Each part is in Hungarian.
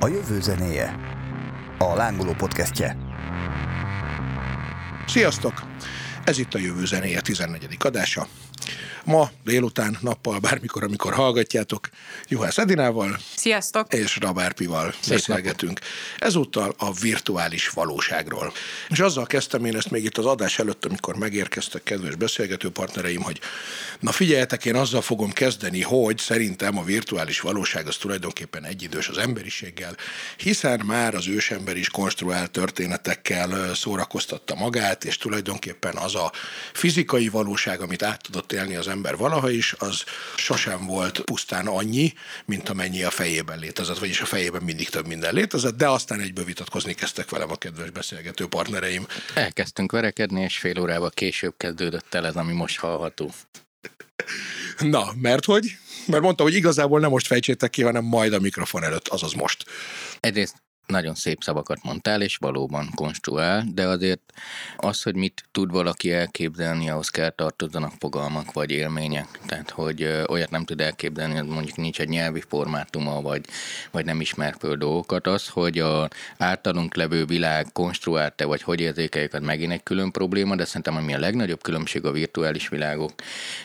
A jövő zenéje. A lángoló podcastje. Sziasztok! Ez itt a jövő zenéje 14. adása. Ma délután, nappal, bármikor, amikor hallgatjátok, Juhász Edinával Sziasztok! és Rabárpival beszélgetünk. Ezúttal a virtuális valóságról. És azzal kezdtem én ezt még itt az adás előtt, amikor megérkeztek kedves beszélgető partnereim, hogy na figyeljetek, én azzal fogom kezdeni, hogy szerintem a virtuális valóság az tulajdonképpen egyidős az emberiséggel, hiszen már az ősember is konstruált történetekkel szórakoztatta magát, és tulajdonképpen az a fizikai valóság, amit át tudott élni az ember valaha is, az sosem volt pusztán annyi, mint amennyi a fejében létezett, vagyis a fejében mindig több minden létezett, de aztán egyből vitatkozni kezdtek velem a kedves beszélgető partnereim. Elkezdtünk verekedni, és fél órával később kezdődött el ez, ami most hallható. Na, mert hogy? Mert mondta, hogy igazából nem most fejtsétek ki, hanem majd a mikrofon előtt, azaz most. Egyrészt nagyon szép szavakat mondtál, és valóban konstruál, de azért az, hogy mit tud valaki elképzelni, ahhoz kell tartozzanak fogalmak vagy élmények. Tehát, hogy olyat nem tud elképzelni, hogy mondjuk nincs egy nyelvi formátuma, vagy, vagy nem ismer föl dolgokat. Az, hogy a általunk levő világ konstruált-e, vagy hogy érzékeljük, az megint egy külön probléma, de szerintem ami a legnagyobb különbség a virtuális világok,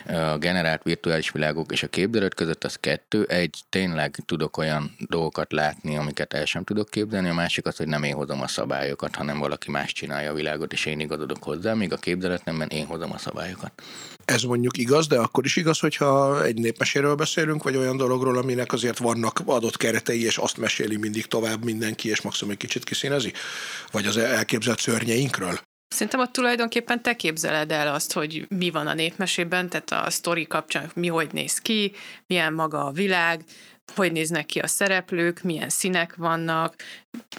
a generált virtuális világok és a képzelet között, az kettő. Egy, tényleg tudok olyan dolgokat látni, amiket el sem tudok képzelni, képzelni, a másik az, hogy nem én hozom a szabályokat, hanem valaki más csinálja a világot, és én igazodok hozzá, míg a képzeletnemben én hozom a szabályokat. Ez mondjuk igaz, de akkor is igaz, hogyha egy népmeséről beszélünk, vagy olyan dologról, aminek azért vannak adott keretei, és azt meséli mindig tovább mindenki, és maximum egy kicsit kiszínezi? Vagy az elképzelt szörnyeinkről? Szerintem ott tulajdonképpen te képzeled el azt, hogy mi van a népmesében, tehát a sztori kapcsán mi hogy néz ki, milyen maga a világ, hogy néznek ki a szereplők, milyen színek vannak,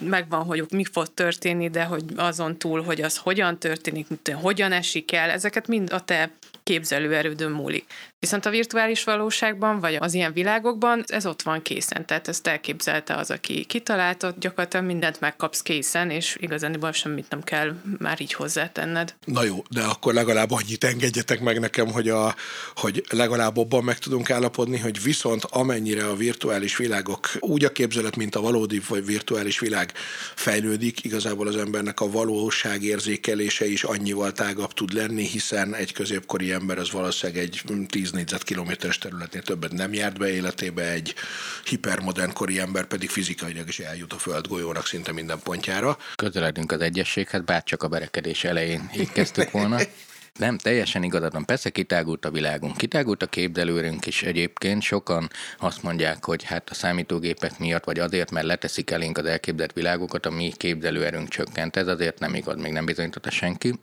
megvan, hogy mi fog történni, de hogy azon túl, hogy az hogyan történik, hogyan esik el, ezeket mind a te képzelőerődön múlik. Viszont a virtuális valóságban, vagy az ilyen világokban ez ott van készen, tehát ezt elképzelte az, aki kitalálta, gyakorlatilag mindent megkapsz készen, és igazán semmit nem kell már így hozzátenned. Na jó, de akkor legalább annyit engedjetek meg nekem, hogy, a, hogy legalább abban meg tudunk állapodni, hogy viszont amennyire a virtuális világok úgy a képzelet, mint a valódi vagy virtuális világ fejlődik, igazából az embernek a valóság érzékelése is annyival tágabb tud lenni, hiszen egy középkori ember az valószínűleg egy 10 négyzetkilométeres területnél többet nem járt be életébe, egy hipermodern kori ember pedig fizikailag is eljut a földgolyónak szinte minden pontjára. Közeledünk az egyességhez, bárcsak a berekedés elején így kezdtük volna. Nem, teljesen igazad van. Persze kitágult a világunk, kitágult a képzelőrünk is egyébként. Sokan azt mondják, hogy hát a számítógépek miatt, vagy azért, mert leteszik elénk az elképzelt világokat, a mi képzelőerőnk csökkent. Ez azért nem igaz, még nem bizonyította senki.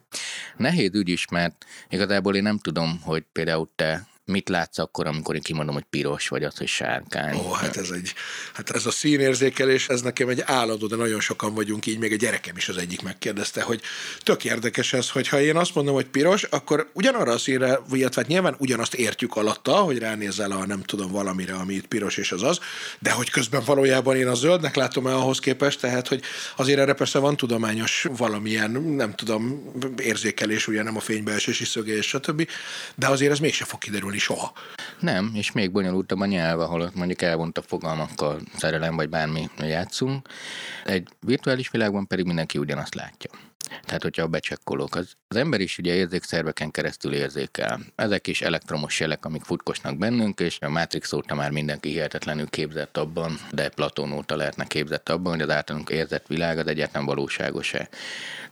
Nehéz ügy is, mert igazából én nem tudom, hogy például te mit látsz akkor, amikor én kimondom, hogy piros, vagy az, hogy sárkány? Ó, hát ez egy, hát ez a színérzékelés, ez nekem egy állandó, de nagyon sokan vagyunk így, még a gyerekem is az egyik megkérdezte, hogy tök érdekes ez, hogy ha én azt mondom, hogy piros, akkor ugyanarra a színre, vagy hát nyilván ugyanazt értjük alatta, hogy ránézel a nem tudom valamire, ami itt piros és az az, de hogy közben valójában én a zöldnek látom el ahhoz képest, tehát hogy azért erre persze van tudományos valamilyen, nem tudom, érzékelés, ugye nem a fénybeesési szöge és stb., de azért ez mégse fog kiderülni soha. Nem, és még bonyolultabb a nyelv, ahol mondjuk elvonta fogalmakkal szerelem vagy bármi játszunk. Egy virtuális világban pedig mindenki ugyanazt látja. Tehát, hogyha becsekkolok, az, az ember is ugye érzékszerveken keresztül érzékel. Ezek is elektromos jelek, amik futkosnak bennünk, és a Matrix óta már mindenki hihetetlenül képzett abban, de Platón óta lehetne képzett abban, hogy az általunk érzett világ az egyáltalán valóságos-e.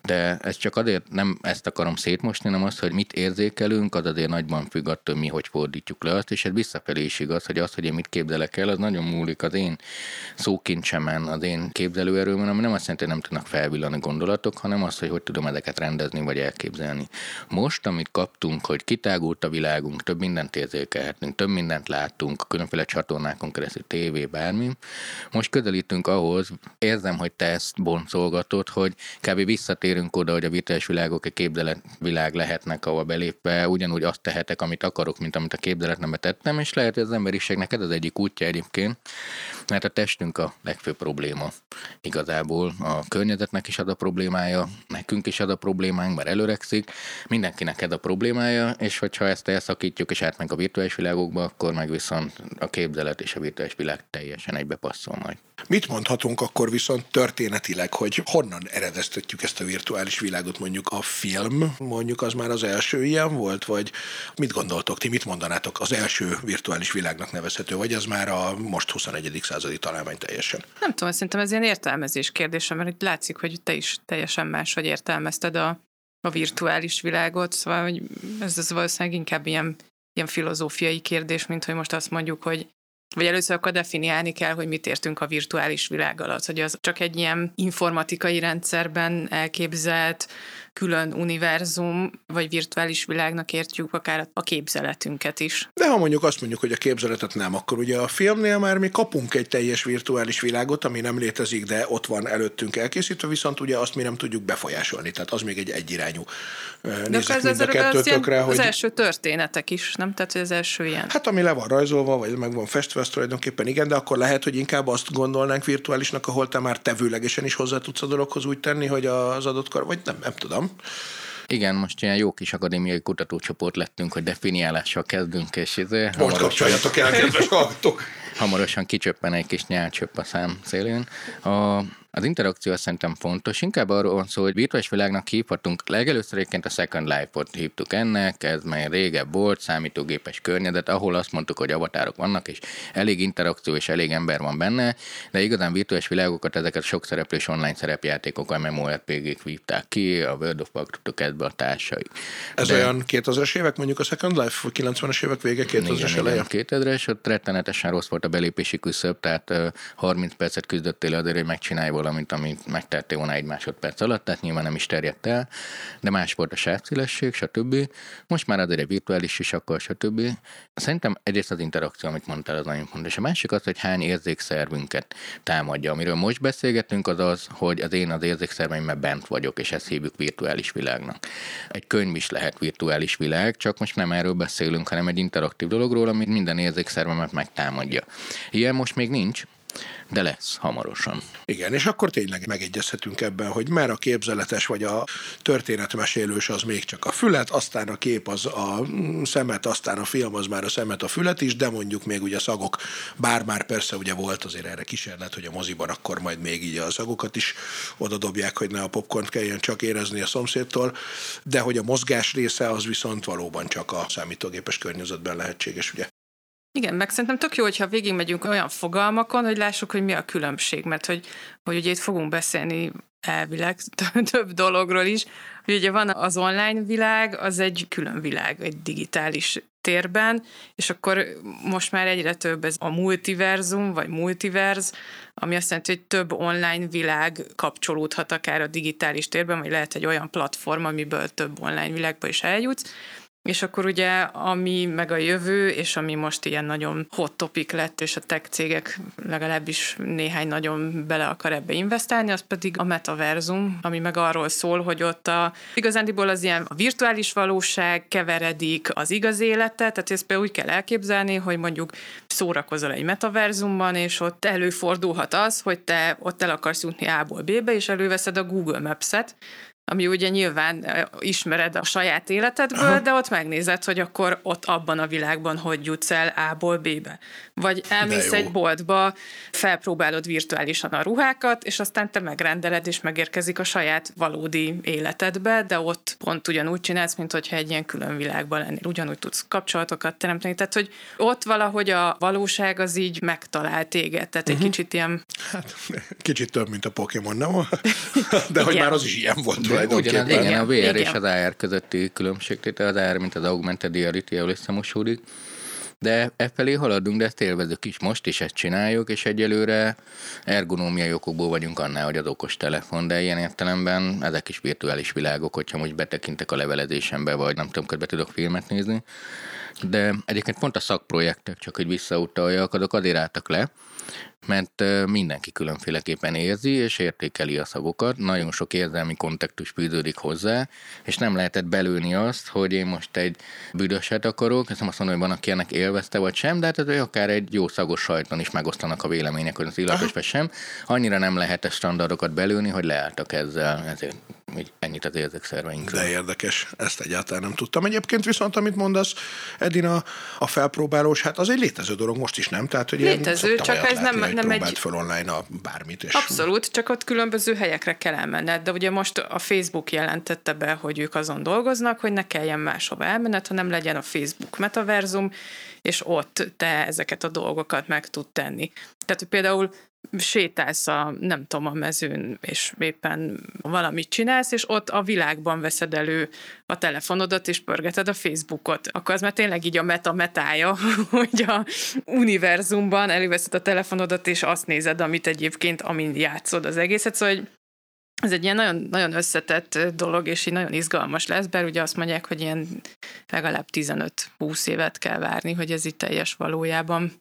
De ez csak azért nem ezt akarom szétmosni, hanem azt, hogy mit érzékelünk, az azért nagyban függ attól, mi hogy fordítjuk le azt, és ez visszafelé is igaz, hogy az, hogy én mit képzelek el, az nagyon múlik az én szókincsemen, az én képzelőerőmön, ami nem azt jelenti, hogy nem tudnak felvillani gondolatok, hanem az, hogy hogy tudom ezeket rendezni vagy elképzelni. Most, amit kaptunk, hogy kitágult a világunk, több mindent érzékelhetünk, több mindent láttunk, különféle csatornákon keresztül, tévé, bármi, most közelítünk ahhoz, érzem, hogy te ezt boncolgatod, hogy kb. visszatérünk oda, hogy a virtuális világok egy képzeletvilág lehetnek, ahol belépve ugyanúgy azt tehetek, amit akarok, mint amit a képzeletnembe tettem, és lehet, hogy az emberiségnek ez az egyik útja egyébként, Mert a testünk a legfőbb probléma. Igazából a környezetnek is ad a problémája, nekünk is ad a problémánk, mert előrekszik, mindenkinek ad a problémája, és hogyha ezt elszakítjuk és átmegy a virtuális világokba, akkor meg viszont a képzelet és a virtuális világ teljesen egybe passzol majd. Mit mondhatunk akkor viszont történetileg, hogy honnan eredeztetjük ezt a virtuális világot? Mondjuk a film, mondjuk az már az első ilyen volt, vagy mit gondoltok ti, mit mondanátok az első virtuális világnak nevezhető, vagy az már a most 21. századi találmány teljesen? Nem tudom, szerintem ez ilyen értelmezés kérdése, mert itt látszik, hogy te is teljesen máshogy értelmezted a, a virtuális világot, szóval hogy ez, ez valószínűleg inkább ilyen, ilyen filozófiai kérdés, mint hogy most azt mondjuk, hogy vagy először akkor definiálni kell, hogy mit értünk a virtuális világ alatt, hogy az csak egy ilyen informatikai rendszerben elképzelt külön univerzum, vagy virtuális világnak értjük akár a képzeletünket is. De ha mondjuk azt mondjuk, hogy a képzeletet nem, akkor ugye a filmnél már mi kapunk egy teljes virtuális világot, ami nem létezik, de ott van előttünk elkészítve, viszont ugye azt mi nem tudjuk befolyásolni, tehát az még egy egyirányú nézet ez, mind a kettőtökre. Hogy... Az első történetek is, nem? Tehát az első ilyen. Hát ami le van rajzolva, vagy meg van festve, az tulajdonképpen igen, de akkor lehet, hogy inkább azt gondolnánk virtuálisnak, ahol te már tevőlegesen is hozzá tudsz a dologhoz úgy tenni, hogy az adott kar, vagy nem, nem tudom. Igen, most ilyen jó kis akadémiai kutatócsoport lettünk, hogy definiálással kezdünk, és ez... Most hamarosan, kapcsoljatok el, kedves hallgatók! Hamarosan kicsöppen egy kis nyálcsöpp a szám szélén. A az interakció szerintem fontos, inkább arról van szó, hogy virtuális világnak hívhatunk, legelőször egyébként a Second Life-ot hívtuk ennek, ez már régebb volt, számítógépes környezet, ahol azt mondtuk, hogy avatárok vannak, és elég interakció és elég ember van benne, de igazán virtuális világokat ezeket sok szereplős online szerepjátékok, a MMORPG-k vívták ki, a World of Warcraft kezdve a társai. Ez de... olyan 2000-es évek, mondjuk a Second Life, 90-es évek vége, 2000-es eleje? 2000-es, ott rettenetesen rossz volt a belépési küszöb, tehát 30 percet küzdöttél azért, hogy megcsinálj valamit, amit megtettél volna egy másodperc alatt, tehát nyilván nem is terjedt el, de más volt a sávszélesség, stb. Most már azért egy virtuális is akkor, stb. Szerintem egyrészt az interakció, amit mondtál, az nagyon fontos. A másik az, hogy hány érzékszervünket támadja. Amiről most beszélgetünk, az az, hogy az én az érzékszerveimmel bent vagyok, és ezt hívjuk virtuális világnak. Egy könyv is lehet virtuális világ, csak most nem erről beszélünk, hanem egy interaktív dologról, amit minden érzékszervemet megtámadja. Ilyen most még nincs, de lesz hamarosan. Igen, és akkor tényleg megegyezhetünk ebben, hogy már a képzeletes vagy a történetmesélős az még csak a fület, aztán a kép az a szemet, aztán a film az már a szemet, a fület is, de mondjuk még ugye szagok, bár már persze ugye volt azért erre kísérlet, hogy a moziban akkor majd még így a szagokat is oda dobják, hogy ne a popcornt kelljen csak érezni a szomszédtól, de hogy a mozgás része az viszont valóban csak a számítógépes környezetben lehetséges, ugye? Igen, meg szerintem tök jó, hogyha végigmegyünk olyan fogalmakon, hogy lássuk, hogy mi a különbség, mert hogy, hogy ugye itt fogunk beszélni elvileg több dologról is, hogy ugye van az online világ, az egy külön világ, egy digitális térben, és akkor most már egyre több ez a multiverzum, vagy multiverz, ami azt jelenti, hogy több online világ kapcsolódhat akár a digitális térben, vagy lehet egy olyan platform, amiből több online világba is eljutsz, és akkor ugye, ami meg a jövő, és ami most ilyen nagyon hot topic lett, és a tech cégek legalábbis néhány nagyon bele akar ebbe investálni, az pedig a metaverzum, ami meg arról szól, hogy ott a, igazándiból az ilyen a virtuális valóság keveredik az igaz életet, tehát ezt például úgy kell elképzelni, hogy mondjuk szórakozol egy metaverzumban, és ott előfordulhat az, hogy te ott el akarsz jutni A-ból B-be, és előveszed a Google Maps-et, ami ugye nyilván ismered a saját életedből, Aha. de ott megnézed, hogy akkor ott abban a világban hogy jutsz el A-ból B-be. Vagy elmész egy boltba, felpróbálod virtuálisan a ruhákat, és aztán te megrendeled, és megérkezik a saját valódi életedbe, de ott pont ugyanúgy csinálsz, mint hogyha egy ilyen külön világban lennél. Ugyanúgy tudsz kapcsolatokat teremteni. Tehát, hogy ott valahogy a valóság az így megtalál téged. Tehát uh-huh. egy kicsit ilyen... Hát, kicsit több, mint a Pokémon, nem? De hogy már az is ilyen volt tulajdonképpen. Ugyan, igen, a VR igen. és az AR közötti különbség, tehát az AR, mint az augmented reality, ahol összemosódik. De e felé haladunk, de ezt élvezük is. Most is ezt csináljuk, és egyelőre ergonómiai okokból vagyunk annál, hogy az okos telefon, de ilyen értelemben ezek is virtuális világok, hogyha most betekintek a levelezésembe, vagy nem tudom, közben tudok filmet nézni. De egyébként pont a szakprojektek, csak hogy visszautaljak, azok azért álltak le, mert mindenki különféleképpen érzi és értékeli a szagokat, nagyon sok érzelmi kontextus fűződik hozzá, és nem lehetett belőni azt, hogy én most egy büdöset akarok, ezt nem azt mondom, hogy van, aki ennek élvezte vagy sem, de hát ez akár egy jó szagos sajton is megosztanak a vélemények, hogy az illatos vagy sem. Annyira nem lehet a standardokat belőni, hogy leálltak ezzel, ezért ennyit az érzékszerveinkről. De érdekes, ezt egyáltalán nem tudtam. Egyébként viszont, amit mondasz, Edina, a felpróbálós, hát az egy létező dolog most is, nem? Tehát, hogy létező, csak ez nem, látni, nem egy... föl online a bármit. És... Abszolút, csak ott különböző helyekre kell elmenned, de ugye most a Facebook jelentette be, hogy ők azon dolgoznak, hogy ne kelljen máshova elmenned, hanem legyen a Facebook metaverzum, és ott te ezeket a dolgokat meg tud tenni. Tehát, például sétálsz a, nem tudom, a mezőn, és éppen valamit csinálsz, és ott a világban veszed elő a telefonodat, és pörgeted a Facebookot. Akkor az már tényleg így a meta-metája, hogy a univerzumban előveszed a telefonodat, és azt nézed, amit egyébként, amin játszod az egészet. Szóval hogy ez egy ilyen nagyon, nagyon összetett dolog, és így nagyon izgalmas lesz, bár ugye azt mondják, hogy ilyen legalább 15-20 évet kell várni, hogy ez itt teljes valójában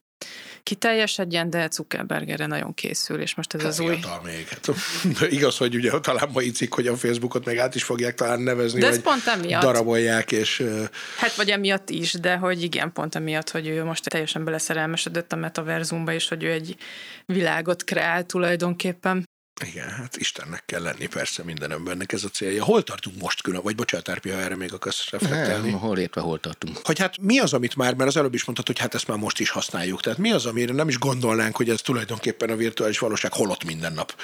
kiteljesedjen, de Zuckerberg erre nagyon készül, és most ez hát az új... még. Hát, igaz, hogy ugye talán ma cikk, hogy a Facebookot meg át is fogják talán nevezni, de ez pont emiatt. darabolják, és... Hát vagy emiatt is, de hogy igen, pont emiatt, hogy ő most teljesen beleszerelmesedett a metaverzumba, és hogy ő egy világot kreál tulajdonképpen. Igen, hát Istennek kell lenni persze minden embernek ez a célja. Hol tartunk most külön, vagy bocsánat, Árpi, ha erre még akarsz reflektálni? Nem, hol értve, hol tartunk. Hogy hát mi az, amit már, mert az előbb is mondtad, hogy hát ezt már most is használjuk. Tehát mi az, amire nem is gondolnánk, hogy ez tulajdonképpen a virtuális valóság holott minden nap?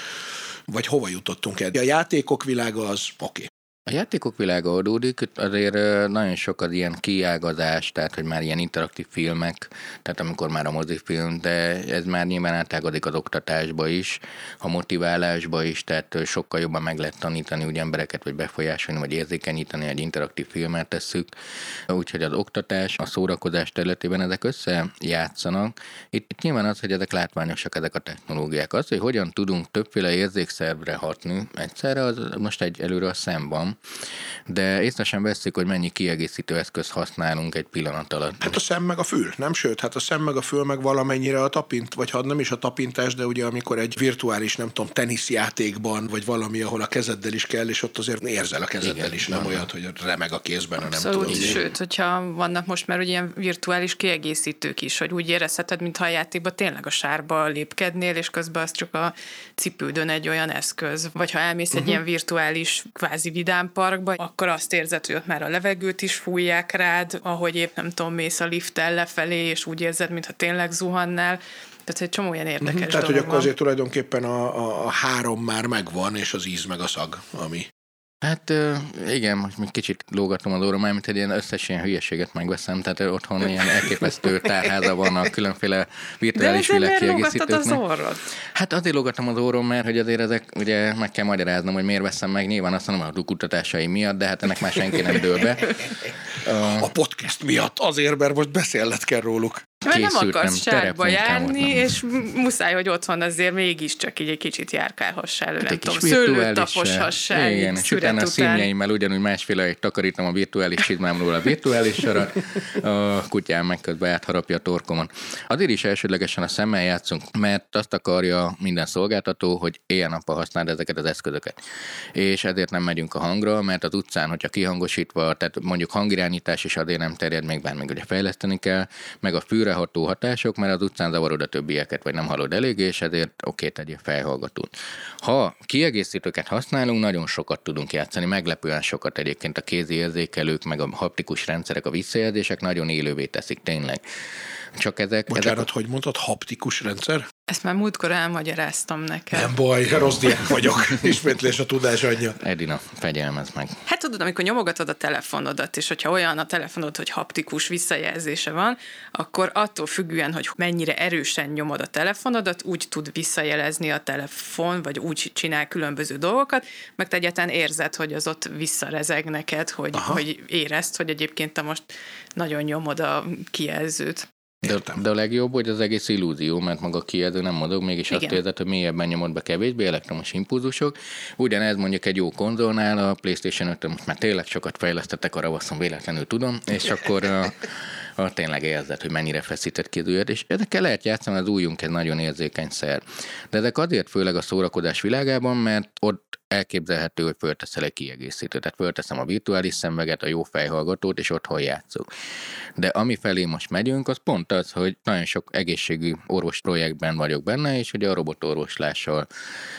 Vagy hova jutottunk el? A játékok világa az oké. Okay. A játékok világa adódik, azért nagyon sok az ilyen kiágazás, tehát hogy már ilyen interaktív filmek, tehát amikor már a mozifilm, de ez már nyilván átágazik az oktatásba is, a motiválásba is, tehát sokkal jobban meg lehet tanítani úgy embereket, vagy befolyásolni, vagy érzékenyíteni, egy interaktív filmet tesszük. Úgyhogy az oktatás, a szórakozás területében ezek összejátszanak. Itt, itt nyilván az, hogy ezek látványosak ezek a technológiák. Az, hogy hogyan tudunk többféle érzékszervre hatni egyszerre, az most egy előre a szemben de észre sem veszik, hogy mennyi kiegészítő eszköz használunk egy pillanat alatt. Hát a szem meg a fül, nem? Sőt, hát a szem meg a fül meg valamennyire a tapint, vagy ha nem is a tapintás, de ugye amikor egy virtuális, nem tudom, teniszjátékban, vagy valami, ahol a kezeddel is kell, és ott azért érzel a kezeddel Igen, is, nem van. olyat, hogy remeg a kézben, nem tudom. Sőt, hogyha vannak most már ugye ilyen virtuális kiegészítők is, hogy úgy érezheted, mintha a játékban tényleg a sárba lépkednél, és közben az csak a cipődön egy olyan eszköz. Vagy ha elmész uh-huh. egy mhm. ilyen virtuális kvázi vidám parkba, akkor azt érzed, hogy ott már a levegőt is fújják rád, ahogy épp nem tudom, mész a lifttel lefelé, és úgy érzed, mintha tényleg zuhannál. Tehát egy csomó ilyen érdekes uh-huh. Tehát, hogy akkor van. azért tulajdonképpen a, a, a három már megvan, és az íz meg a szag, ami Hát igen, most még kicsit lógatom az óra, mint egy ilyen összes ilyen hülyeséget megveszem, tehát otthon ilyen elképesztő tárháza van a különféle virtuális világkiegészítőknek. az orrod? Hát azért lógatom az órom, mert hogy azért ezek, ugye meg kell magyaráznom, hogy miért veszem meg, nyilván azt mondom, a kutatásai miatt, de hát ennek már senki nem dől be. A podcast miatt, azért, mert most beszéllet kell róluk. Mert nem akarsz sárba járni, és muszáj, hogy otthon azért mégiscsak így egy kicsit járkálhassál hát nem tudom, szőlőt taposhassál. Igen, és utána a színjeimmel ugyanúgy másféle, hogy takarítom a virtuális csizmámról a virtuális sarat, a kutyám meg közben átharapja a torkomon. Azért is elsődlegesen a szemmel játszunk, mert azt akarja minden szolgáltató, hogy éjjel-nappal használd ezeket az eszközöket. És ezért nem megyünk a hangra, mert az utcán, hogyha kihangosítva, tehát mondjuk hangirányítás is azért nem terjed, még bár még ugye fejleszteni kell, meg a fűre fülreható hatások, mert az utcán zavarod a többieket, vagy nem hallod elég, és ezért oké, tegyél fejhallgatót. Ha kiegészítőket használunk, nagyon sokat tudunk játszani, meglepően sokat egyébként a kézi érzékelők, meg a haptikus rendszerek, a visszajelzések nagyon élővé teszik tényleg. Csak ezek... Bocsánat, ezek... hogy mondtad, haptikus rendszer? Ezt már múltkor elmagyaráztam neked. Nem baj, rossz diák vagyok. Ismétlés a tudás anyja. Edina, fegyelmez meg. Hát tudod, amikor nyomogatod a telefonodat, és hogyha olyan a telefonod, hogy haptikus visszajelzése van, akkor attól függően, hogy mennyire erősen nyomod a telefonodat, úgy tud visszajelezni a telefon, vagy úgy csinál különböző dolgokat, meg te egyáltalán érzed, hogy az ott visszarezeg neked, hogy, hogy érezt, hogy egyébként te most nagyon nyomod a kijelzőt. De, Értem. de a legjobb, hogy az egész illúzió, mert maga kijelző nem mozog, mégis Igen. azt érzed, hogy mélyebben nyomod be kevésbé elektromos impulzusok. Ugyanez mondjuk egy jó konzolnál, a PlayStation 5 most már tényleg sokat fejlesztettek, arra azt véletlenül tudom, és akkor a, a tényleg érzed, hogy mennyire feszített ki az ujjad, és ezekkel lehet játszani, az ujjunk egy nagyon érzékeny szer. De ezek azért főleg a szórakozás világában, mert ott elképzelhető, hogy fölteszel egy kiegészítőt. Tehát fölteszem a virtuális szemüveget, a jó fejhallgatót, és otthon játszok. De ami felé most megyünk, az pont az, hogy nagyon sok egészségügyi orvos projektben vagyok benne, és ugye a robotorvoslással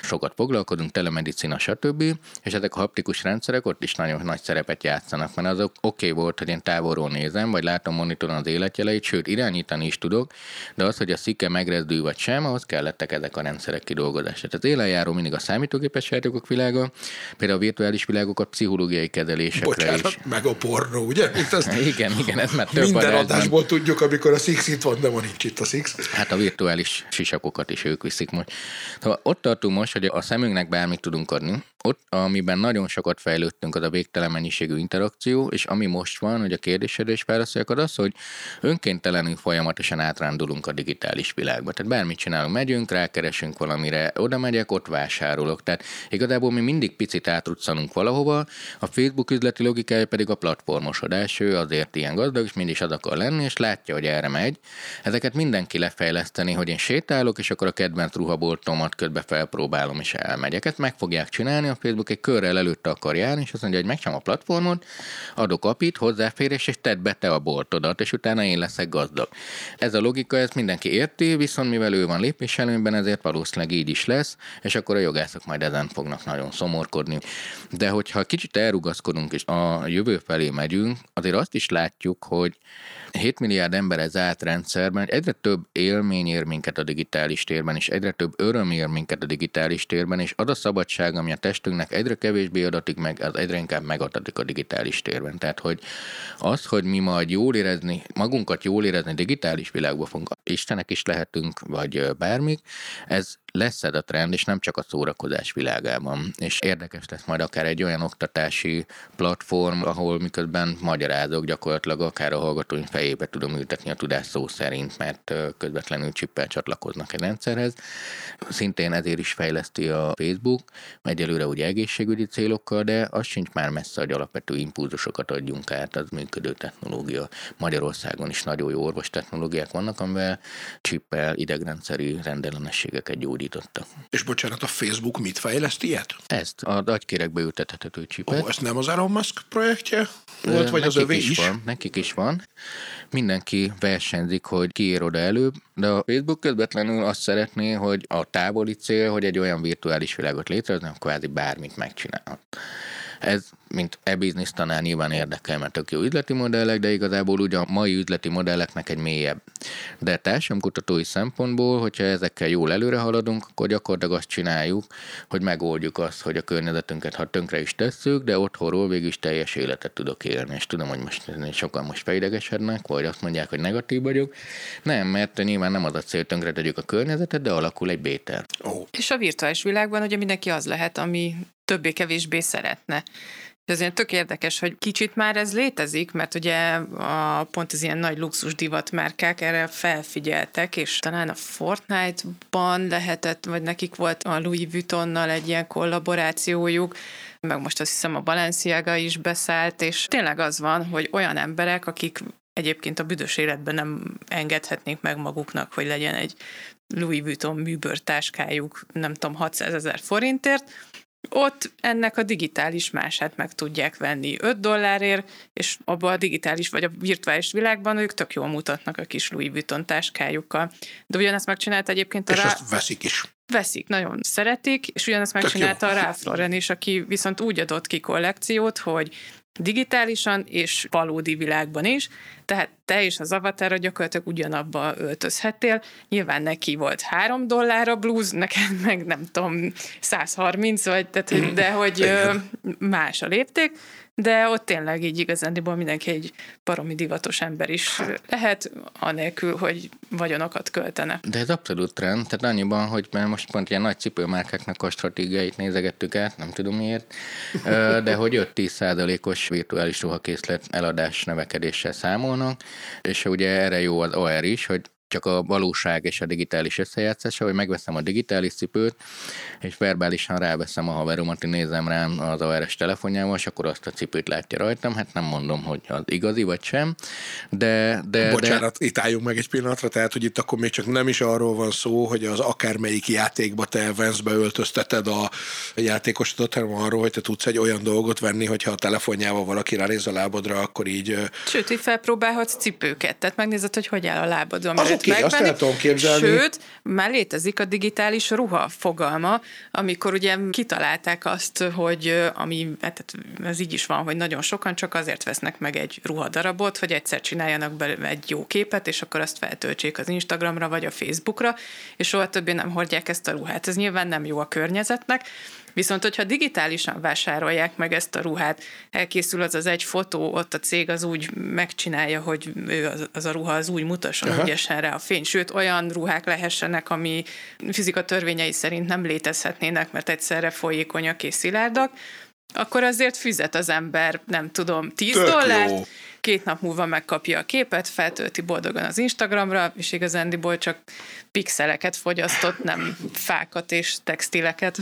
sokat foglalkozunk, telemedicina, stb. És ezek a haptikus rendszerek ott is nagyon nagy szerepet játszanak, mert azok oké okay volt, hogy én távolról nézem, vagy látom monitoron az életjeleit, sőt irányítani is tudok, de az, hogy a szike megrezdül vagy sem, ahhoz kellettek ezek a rendszerek kidolgozása. Tehát az élenjáró mindig a számítógépes játékok világa, például a virtuális világokat pszichológiai kezelésekre Bocsánat, is. meg a pornó, ugye? Itt azt Igen, igen, ez már több minden adásból tudjuk, amikor a Six itt van, de ma nincs itt a Six. Hát a virtuális sisakokat is ők viszik most. Szóval ott tartunk most, hogy a szemünknek bármit tudunk adni. Ott, amiben nagyon sokat fejlődtünk, az a végtelen mennyiségű interakció, és ami most van, hogy a kérdésedre is válaszoljak, az az, hogy önkéntelenül folyamatosan átrándulunk a digitális világba. Tehát bármit csinálunk, megyünk, rákeresünk valamire, oda megyek, ott vásárolok. Tehát igazából mi mindig picit átruccanunk valahova, a Facebook üzleti logikája pedig a platformosodás, ő azért ilyen gazdag, és mindig is az akar lenni, és látja, hogy erre megy. Ezeket mindenki lefejleszteni, hogy én sétálok, és akkor a kedvenc ruhaboltomat közben felpróbálom, és elmegyek. Ezt meg fogják csinálni, a Facebook egy körrel előtte akar járni, és azt mondja, hogy megcsinálom a platformot, adok apit, hozzáférés, és tedd be te a boltodat, és utána én leszek gazdag. Ez a logika, ezt mindenki érti, viszont mivel ő van lépéselőnyben, ezért valószínűleg így is lesz, és akkor a jogászok majd ezen fognak nagyon szomorkodni. De hogyha kicsit elrugaszkodunk, és a jövő felé megyünk, azért azt is látjuk, hogy 7 milliárd ember ez zárt rendszerben, egyre több élmény ér minket a digitális térben, és egyre több öröm ér minket a digitális térben, és az a szabadság, ami a testünknek egyre kevésbé adatik meg, az egyre inkább megadatik a digitális térben. Tehát, hogy az, hogy mi majd jól érezni, magunkat jól érezni digitális világban fogunk, Istenek is lehetünk, vagy bármik, ez lesz ez a trend, és nem csak a szórakozás világában. És érdekes lesz majd akár egy olyan oktatási platform, ahol miközben magyarázok, gyakorlatilag akár a hallgatóink fejébe tudom ültetni a tudás szó szerint, mert közvetlenül csippel csatlakoznak egy rendszerhez. Szintén ezért is fejleszti a Facebook, egyelőre ugye egészségügyi célokkal, de az sincs már messze, hogy alapvető impulzusokat adjunk át, az működő technológia. Magyarországon is nagyon jó orvos technológiák vannak, amivel csippel idegrendszeri rendellenességeket gyógyítottak. És bocsánat, a Facebook mit fejleszt ilyet? Ezt a agykérekbe ültethető csipet. Ó, ez nem az Elon Musk projektje volt, vagy az nekik övé is? Van, nekik is van. Mindenki versenyzik, hogy ki ér oda előbb, de a Facebook közvetlenül azt szeretné, hogy a távoli cél, hogy egy olyan virtuális világot létrehozni, kvázi bármit megcsinálhat. Ez, mint e-business tanár nyilván érdekel, mert tök jó üzleti modellek, de igazából ugye a mai üzleti modelleknek egy mélyebb. De társadalomkutatói szempontból, hogyha ezekkel jól előre haladunk, akkor gyakorlatilag azt csináljuk, hogy megoldjuk azt, hogy a környezetünket, ha tönkre is tesszük, de otthonról végül is teljes életet tudok élni. És tudom, hogy most sokan most fejlegesednek, vagy azt mondják, hogy negatív vagyok. Nem, mert nyilván nem az a cél, tönkre tegyük a környezetet, de alakul egy béter. Ó, És a virtuális világban ugye mindenki az lehet, ami többé-kevésbé szeretne. És azért tök érdekes, hogy kicsit már ez létezik, mert ugye a, pont az ilyen nagy luxus divatmárkák erre felfigyeltek, és talán a Fortnite-ban lehetett, vagy nekik volt a Louis Vuittonnal egy ilyen kollaborációjuk, meg most azt hiszem a Balenciaga is beszállt, és tényleg az van, hogy olyan emberek, akik egyébként a büdös életben nem engedhetnék meg maguknak, hogy legyen egy Louis Vuitton műbőrtáskájuk, nem tudom, 600 ezer forintért, ott ennek a digitális mását meg tudják venni 5 dollárért, és abban a digitális vagy a virtuális világban ők tök jól mutatnak a kis Louis Vuitton táskájukkal. De ugyanezt megcsinált egyébként a és rá... azt veszik is. veszik, nagyon szeretik, és ugyanezt megcsinálta a Ralph Lauren is, aki viszont úgy adott ki kollekciót, hogy digitálisan és valódi világban is, tehát te és az avatára gyakorlatilag ugyanabba öltözhettél. Nyilván neki volt 3 dollár a blues, neked meg nem tudom, 130, vagy, tehát, de hogy más a lépték, de ott tényleg így igazándiból mindenki egy baromi divatos ember is lehet, anélkül, hogy vagyonokat költene. De ez abszolút trend, tehát annyiban, hogy mert most pont ilyen nagy cipőmárkáknak a stratégiáit nézegettük át, nem tudom miért, de hogy 5-10 százalékos virtuális ruhakészlet eladás növekedéssel számol, szólnak, és ugye erre jó az OR is, hogy csak a valóság és a digitális összejátszása, hogy megveszem a digitális cipőt, és verbálisan ráveszem a haveromat, hogy nézem rám az ARS telefonjával, és akkor azt a cipőt látja rajtam. Hát nem mondom, hogy az igazi vagy sem, de... de Bocsánat, de... itt álljunk meg egy pillanatra, tehát, hogy itt akkor még csak nem is arról van szó, hogy az akármelyik játékba te Vance-be öltözteted a játékosodat, hanem arról, hogy te tudsz egy olyan dolgot venni, hogyha a telefonjával valaki ránéz a lábadra, akkor így... Sőt, hogy felpróbálhatsz cipőket, tehát megnézed, hogy hogy áll a lábadon. Azok okay, azt el tudom képzelni. Sőt, már létezik a digitális ruha fogalma, amikor ugye kitalálták azt, hogy ami, hát ez így is van, hogy nagyon sokan csak azért vesznek meg egy ruhadarabot, hogy egyszer csináljanak belőle egy jó képet, és akkor azt feltöltsék az Instagramra vagy a Facebookra, és soha többé nem hordják ezt a ruhát. Ez nyilván nem jó a környezetnek, Viszont, hogyha digitálisan vásárolják meg ezt a ruhát, elkészül az az egy fotó, ott a cég az úgy megcsinálja, hogy ő az, az a ruha az úgy mutasson Aha. ügyesen rá a fény. Sőt, olyan ruhák lehessenek, ami fizika törvényei szerint nem létezhetnének, mert egyszerre folyékonyak és szilárdak, akkor azért fizet az ember, nem tudom, 10 Tök dollárt, jó. két nap múlva megkapja a képet, feltölti boldogan az Instagramra, és igazándiból csak pixeleket fogyasztott, nem fákat és textileket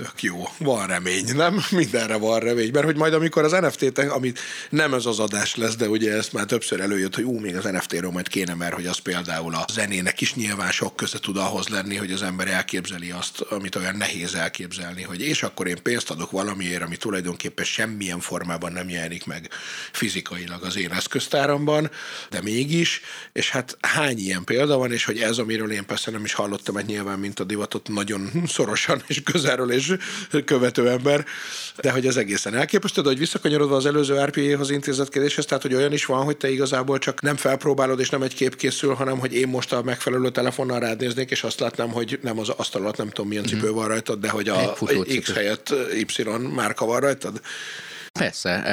tök jó, van remény, nem? Mindenre van remény, mert hogy majd amikor az NFT, amit nem ez az adás lesz, de ugye ezt már többször előjött, hogy ú, még az NFT-ről majd kéne, mert hogy az például a zenének is nyilván sok köze tud ahhoz lenni, hogy az ember elképzeli azt, amit olyan nehéz elképzelni, hogy és akkor én pénzt adok valamiért, ami tulajdonképpen semmilyen formában nem jelenik meg fizikailag az én eszköztáramban, de mégis, és hát hány ilyen példa van, és hogy ez, amiről én persze nem is hallottam, mert nyilván, mint a divatot nagyon szorosan és közelről és követő ember, de hogy ez egészen elképesztő, de hogy visszakanyarodva az előző RPA-hoz intézett kérdéshez, tehát hogy olyan is van, hogy te igazából csak nem felpróbálod, és nem egy kép készül, hanem hogy én most a megfelelő telefonnal rád néznék, és azt látnám, hogy nem az asztal alatt nem tudom milyen cipő mhm. van rajtad, de hogy a X helyett Y márka van rajtad. Persze,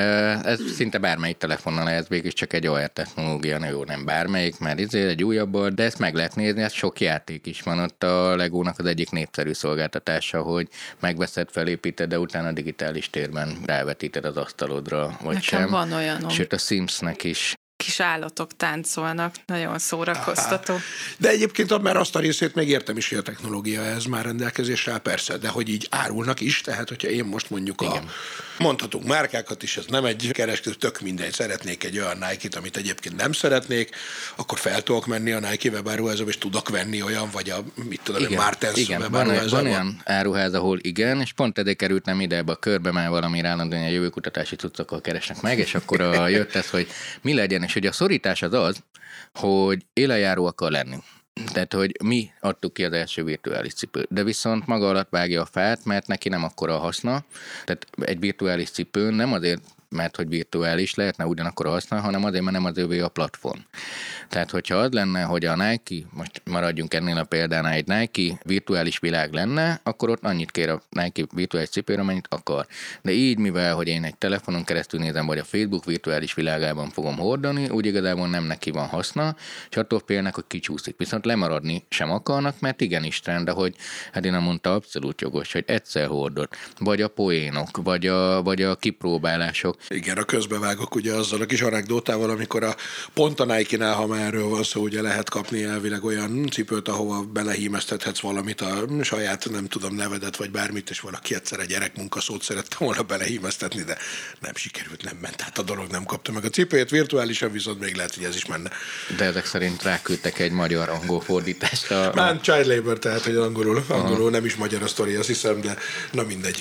ez szinte bármelyik telefonnal ez végül csak egy OR technológia, jó, nem bármelyik, mert izé egy újabb, de ezt meg lehet nézni, ez sok játék is van ott a Legónak az egyik népszerű szolgáltatása, hogy megveszed, felépíted, de utána digitális térben rávetíted az asztalodra, vagy Nekem sem. van olyan. Sőt, a Simsnek is kis állatok táncolnak, nagyon szórakoztató. Aha. De egyébként már azt a részét megértem is, hogy a technológia ez már rendelkezésre persze, de hogy így árulnak is, tehát hogyha én most mondjuk Igen. a mondhatunk márkákat is, ez nem egy kereskedő, tök mindegy, szeretnék egy olyan Nike-t, amit egyébként nem szeretnék, akkor fel tudok menni a Nike webáruházba, és tudok venni olyan, vagy a, mit tudom, igen, Martens igen, van, van olyan áruház, ahol igen, és pont eddig kerültem ide ebbe a körbe, mert valami állandóan a jövőkutatási cuccokkal keresnek meg, és akkor a, jött ez, hogy mi legyen, és ugye a szorítás az az, hogy élejáró akar lenni. Tehát, hogy mi adtuk ki az első virtuális cipőt, de viszont maga alatt vágja a fát, mert neki nem akkora a haszna. Tehát egy virtuális cipő nem azért mert hogy virtuális lehetne ugyanakkor használni, hanem azért, mert nem az övé a platform. Tehát, hogyha az lenne, hogy a Nike, most maradjunk ennél a példánál, egy Nike virtuális világ lenne, akkor ott annyit kér a Nike virtuális cipőre, amennyit akar. De így, mivel, hogy én egy telefonon keresztül nézem, vagy a Facebook virtuális világában fogom hordani, úgy igazából nem neki van haszna, és attól félnek, hogy kicsúszik. Viszont lemaradni sem akarnak, mert igenis trend, hogy hát én mondta abszolút jogos, hogy egyszer hordott, vagy a poénok, vagy a, vagy a kipróbálások, igen, a közbevágok ugye azzal a kis anekdotával, amikor a pont a Nike-nál, ha már erről van szó, ugye lehet kapni elvileg olyan cipőt, ahova belehímeztethetsz valamit a saját, nem tudom, nevedet, vagy bármit, és valaki egyszer egy gyerekmunkaszót szerette volna belehímeztetni, de nem sikerült, nem ment, tehát a dolog nem kapta meg a cipőjét, virtuálisan viszont még lehet, hogy ez is menne. De ezek szerint ráküldtek egy magyar-angol fordítást. A... Már child labor, tehát hogy angolul, angolul nem is magyar a sztori, azt hiszem, de na mindegy.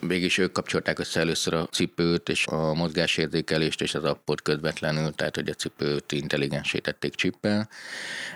Végig ők kapcsolták össze először a cipőt és a mozgásérzékelést és az appot közvetlenül, tehát hogy a cipőt intelligensítették csippel.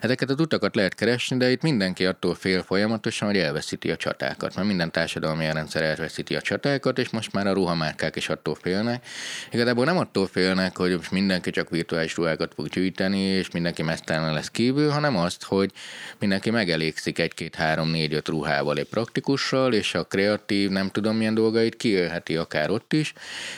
Ezeket az utakat lehet keresni, de itt mindenki attól fél folyamatosan, hogy elveszíti a csatákat, mert minden társadalmi rendszer elveszíti a csatákat, és most már a ruhamárkák is attól félnek. Igazából nem attól félnek, hogy most mindenki csak virtuális ruhákat fog gyűjteni, és mindenki mesztelen lesz kívül, hanem azt, hogy mindenki megelégszik egy-két, három, négy, öt ruhával egy praktikussal, és a kreatív, nem tudom milyen dolgait kiölheti akár ott is.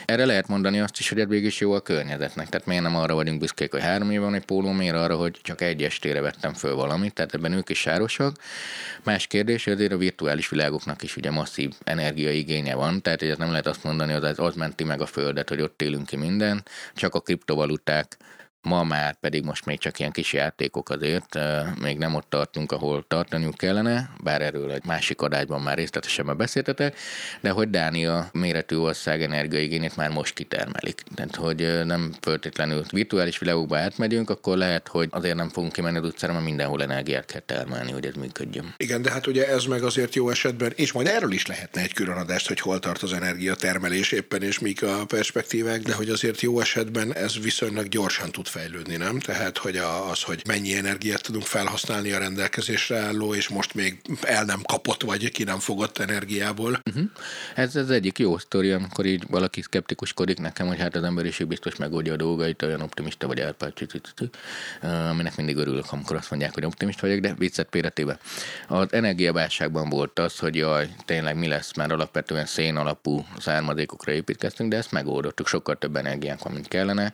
Erre lehet mondani azt is, hogy ez is jó a környezetnek. Tehát miért nem arra vagyunk büszkék, hogy három év van egy póló, miért arra, hogy csak egy estére vettem föl valamit, tehát ebben ők is sárosak. Más kérdés, hogy azért a virtuális világoknak is ugye masszív energiaigénye van, tehát ez nem lehet azt mondani, hogy az, az menti meg a földet, hogy ott élünk ki minden, csak a kriptovaluták ma már pedig most még csak ilyen kis játékok azért, még nem ott tartunk, ahol tartaniuk kellene, bár erről egy másik adásban már részletesen beszéltetek, de hogy Dánia méretű ország energiaigényét már most kitermelik. Tehát, hogy nem feltétlenül virtuális világokba átmegyünk, akkor lehet, hogy azért nem fogunk kimenni az utcára, mert mindenhol energiát kell termelni, hogy ez működjön. Igen, de hát ugye ez meg azért jó esetben, és majd erről is lehetne egy külön adást, hogy hol tart az energiatermelés éppen, és mik a perspektívák, de hogy azért jó esetben ez viszonylag gyorsan tud fejlődni, nem? Tehát, hogy az, hogy mennyi energiát tudunk felhasználni a rendelkezésre álló, és most még el nem kapott, vagy ki nem fogott energiából. Uh-huh. Ez az egyik jó sztori, amikor így valaki szkeptikuskodik nekem, hogy hát az emberiség biztos megoldja a dolgait, olyan optimista vagy elpárt, aminek mindig örülök, amikor azt mondják, hogy optimista vagyok, de viccet péretébe. Az energiaválságban volt az, hogy jaj, tényleg mi lesz, már alapvetően szén alapú származékokra építkeztünk, de ezt megoldottuk, sokkal több energiánk van, mint kellene,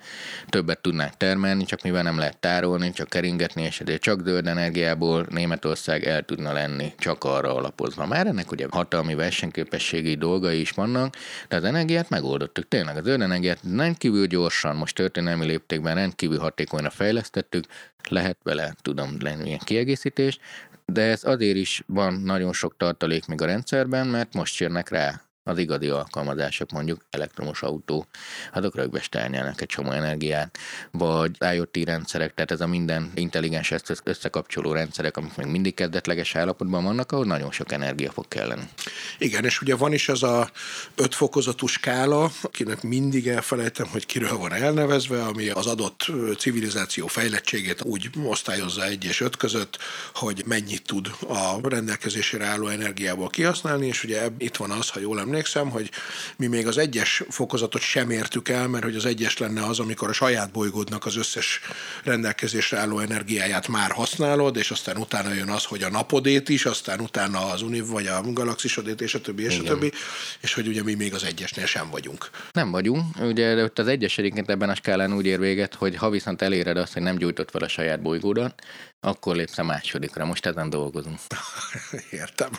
többet tudnánk termelni, csak mivel nem lehet tárolni, csak keringetni, és ezért csak zöld energiából Németország el tudna lenni, csak arra alapozva. Már ennek ugye hatalmi versenyképességi dolgai is vannak, de az energiát megoldottuk. Tényleg az zöld energiát rendkívül gyorsan, most történelmi léptékben rendkívül hatékonyra fejlesztettük, lehet vele, tudom, lenni ilyen kiegészítés, de ez azért is van nagyon sok tartalék még a rendszerben, mert most jönnek rá az igazi alkalmazások, mondjuk elektromos autó, azok rögvestelnyelnek egy csomó energiát, vagy IoT rendszerek, tehát ez a minden intelligens összekapcsoló rendszerek, amik még mindig kezdetleges állapotban vannak, ahol nagyon sok energia fog kelleni. Igen, és ugye van is ez a öt fokozatú skála, akinek mindig elfelejtem, hogy kiről van elnevezve, ami az adott civilizáció fejlettségét úgy osztályozza egy és öt között, hogy mennyit tud a rendelkezésére álló energiából kihasználni, és ugye itt van az, ha jól emlékszem, hogy mi még az egyes fokozatot sem értük el, mert hogy az egyes lenne az, amikor a saját bolygódnak az összes rendelkezésre álló energiáját már használod, és aztán utána jön az, hogy a napodét is, aztán utána az univ, vagy a galaxisodét, és a többi, és Igen. a többi, és hogy ugye mi még az egyesnél sem vagyunk. Nem vagyunk, ugye ott az egyes ebben a skálán úgy ér véget, hogy ha viszont eléred azt, hogy nem gyújtott fel a saját bolygódat, akkor lépsz a másodikra. Most ezen dolgozunk. Értem.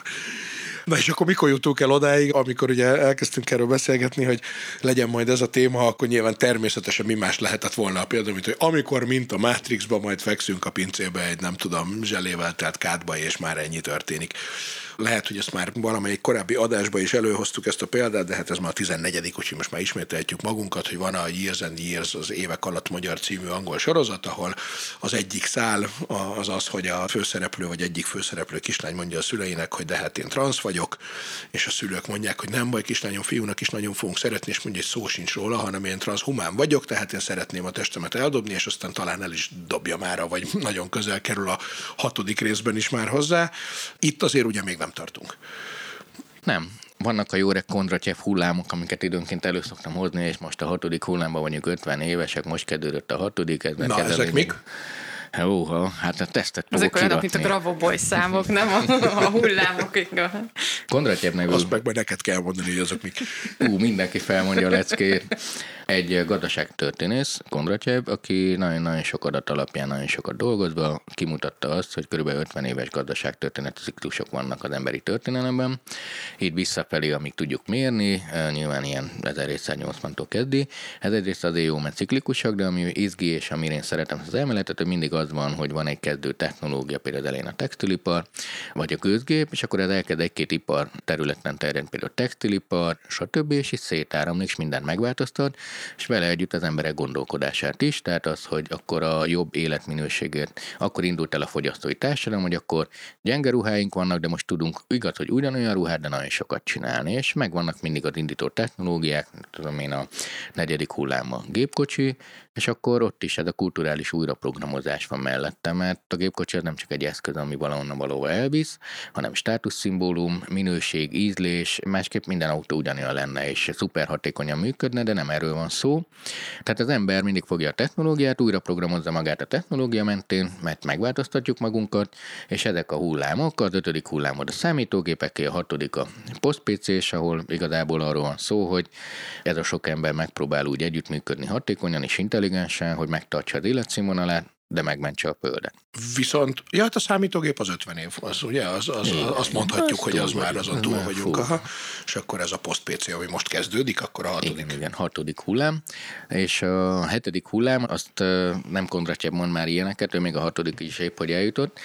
Na és akkor mikor jutunk el odáig, amikor ugye elkezdtünk erről beszélgetni, hogy legyen majd ez a téma, akkor nyilván természetesen mi más lehetett volna a példa, mint hogy amikor, mint a Matrixba majd fekszünk a pincébe egy nem tudom, zselével telt kádba, és már ennyi történik. Lehet, hogy ezt már valamelyik korábbi adásban is előhoztuk ezt a példát, de hát ez már a 14 úgyhogy most már ismételjük magunkat, hogy van a Years and Years az évek alatt magyar című angol sorozat, ahol az egyik szál az az, hogy a főszereplő vagy egyik főszereplő kislány mondja a szüleinek, hogy de hát én transz vagyok, és a szülők mondják, hogy nem baj, kislányom, fiúnak is nagyon fogunk szeretni, és mondja, hogy szó sincs róla, hanem én transzhumán vagyok, tehát én szeretném a testemet eldobni, és aztán talán el is dobja már, vagy nagyon közel kerül a hatodik részben is már hozzá. Itt azért ugye még nem tartunk. Nem. Vannak a Jórek Kondratyev hullámok, amiket időnként elő szoktam hozni, és most a hatodik hullámban vagyunk 50 évesek, most kedődött a hatodik. Ez Na, ezek mik? Ó, hát a tesztet Ezek olyanok, mint a Bravo Boy számok, nem a, a hullámok. Kondratyev nevű... Azt meg majd neked kell mondani, hogy azok mik. Ú, mindenki felmondja a leckét. Egy gazdaságtörténész, Kondratyev, aki nagyon-nagyon sok adat alapján nagyon sokat dolgozva kimutatta azt, hogy kb. 50 éves gazdaságtörténeti ciklusok vannak az emberi történelemben. Így visszafelé, amíg tudjuk mérni, nyilván ilyen 1780-tól kezdi. Ez egyrészt azért jó, mert ciklikusak, de ami izgi és amire én szeretem az elméletet, hogy mindig az van, hogy van egy kezdő technológia, például elején a textilipar, vagy a gőzgép, és akkor ez elkezd egy-két ipar területen terjedni, például textilipar, stb. és így szétáramlik, és mindent megváltoztat, és vele együtt az emberek gondolkodását is, tehát az, hogy akkor a jobb életminőségért, akkor indult el a fogyasztói társadalom, hogy akkor gyenge ruháink vannak, de most tudunk igaz, hogy ugyanolyan ruhát, de nagyon sokat csinálni, és megvannak mindig az indító technológiák, tudom én a negyedik hullám a gépkocsi, és akkor ott is ez a kulturális újraprogramozás van mellette, mert a gépkocsi az nem csak egy eszköz, ami valahonnan valóva elvisz, hanem státuszszimbólum, minőség, ízlés, másképp minden autó ugyanolyan lenne, és szuper hatékonyan működne, de nem erről van szó. Tehát az ember mindig fogja a technológiát, újra programozza magát a technológia mentén, mert megváltoztatjuk magunkat, és ezek a hullámok, az ötödik hullám a számítógépeké, a hatodik a post és ahol igazából arról van szó, hogy ez a sok ember megpróbál úgy együttműködni hatékonyan és intelligensen, hogy megtartsa az életszínvonalát, de megmentse a Földet. Viszont, ja, hát a számítógép az 50 év, az ugye, az, az, az, azt mondhatjuk, hogy az már azon túl vagyunk, aha, és akkor ez a post-PC, ami most kezdődik, akkor a hatodik. Igen, igen, hatodik hullám, és a hetedik hullám, azt nem Kondratyev mond már ilyeneket, ő még a hatodik is épp, hogy eljutott,